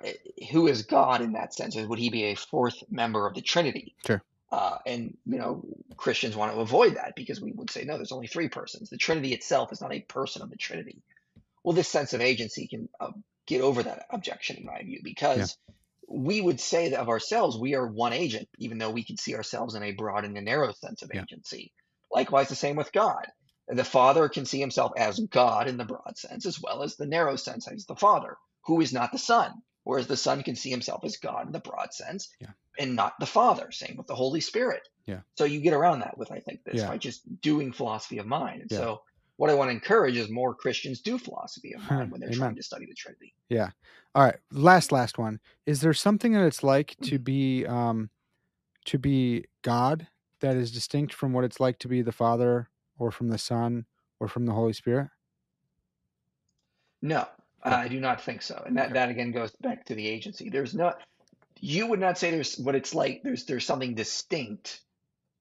who is God in that sense? Would he be a fourth member of the Trinity? Sure. Uh, and you know, Christians want to avoid that because we would say no, there's only three persons. The Trinity itself is not a person of the Trinity. Well, this sense of agency can uh, get over that objection, in my view, because we would say that of ourselves, we are one agent, even though we can see ourselves in a broad and a narrow sense of Yeah. agency. Likewise, the same with God. The Father can see himself as God in the broad sense, as well as the narrow sense as the Father, who is not the Son, whereas the Son can see himself as God in the broad sense Yeah. and not the Father. Same with the Holy Spirit. Yeah. So you get around that with, I think, this Yeah. by just doing philosophy of mind. And Yeah. so what I want to encourage is more Christians do philosophy of mind when they're Amen. trying to study the Trinity. Yeah. All right. Last last one. Is there something that it's like to Mm. be um to be God that is distinct from what it's like to be the Father or from the Son or from the Holy Spirit? No, Okay. I do not think so. And that, Okay. that again goes back to the agency. There's not, you would not say there's what it's like. There's there's something distinct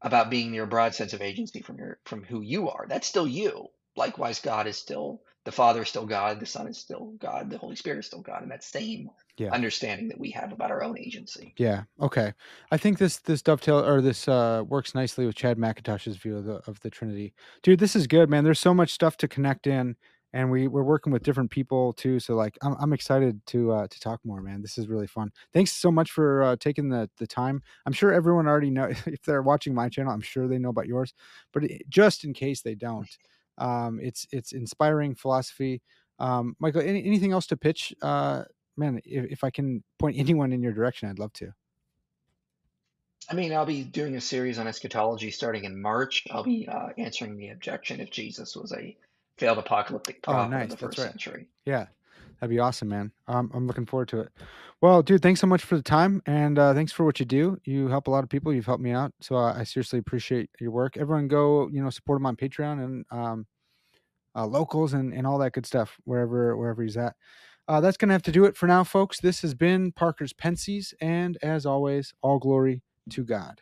about being your broad sense of agency from your from who you are. That's still you. Likewise, God is still the Father is still God, the Son is still God, the Holy Spirit is still God, and that same Yeah. understanding that we have about our own agency. Yeah. Okay. I think this this dovetail or this uh works nicely with Chad McIntosh's view of the of the Trinity. Dude, this is good, man. There's so much stuff to connect in and we we're working with different people too. So like I'm I'm excited to uh to talk more, man. This is really fun. Thanks so much for uh taking the the time. I'm sure everyone already know if they're watching my channel, I'm sure they know about yours. But it, just in case they don't, um it's it's inspiring philosophy. Um Michael, any, anything else to pitch? Uh man, if, if I can point anyone in your direction, I'd love to. I mean, I'll be doing a series on eschatology starting in March. I'll be uh, answering the objection if Jesus was a failed apocalyptic Oh, prophet nice. of the first right. century. Yeah, that'd be awesome, man. Um, I'm looking forward to it. Well, dude, thanks so much for the time, and uh, thanks for what you do. You help a lot of people. You've helped me out, so uh, I seriously appreciate your work. Everyone, go you know support him on Patreon and um, uh, locals and and all that good stuff wherever wherever he's at. Uh, that's gonna have to do it for now, folks. This has been Parker's Pensées, and as always, all glory to God.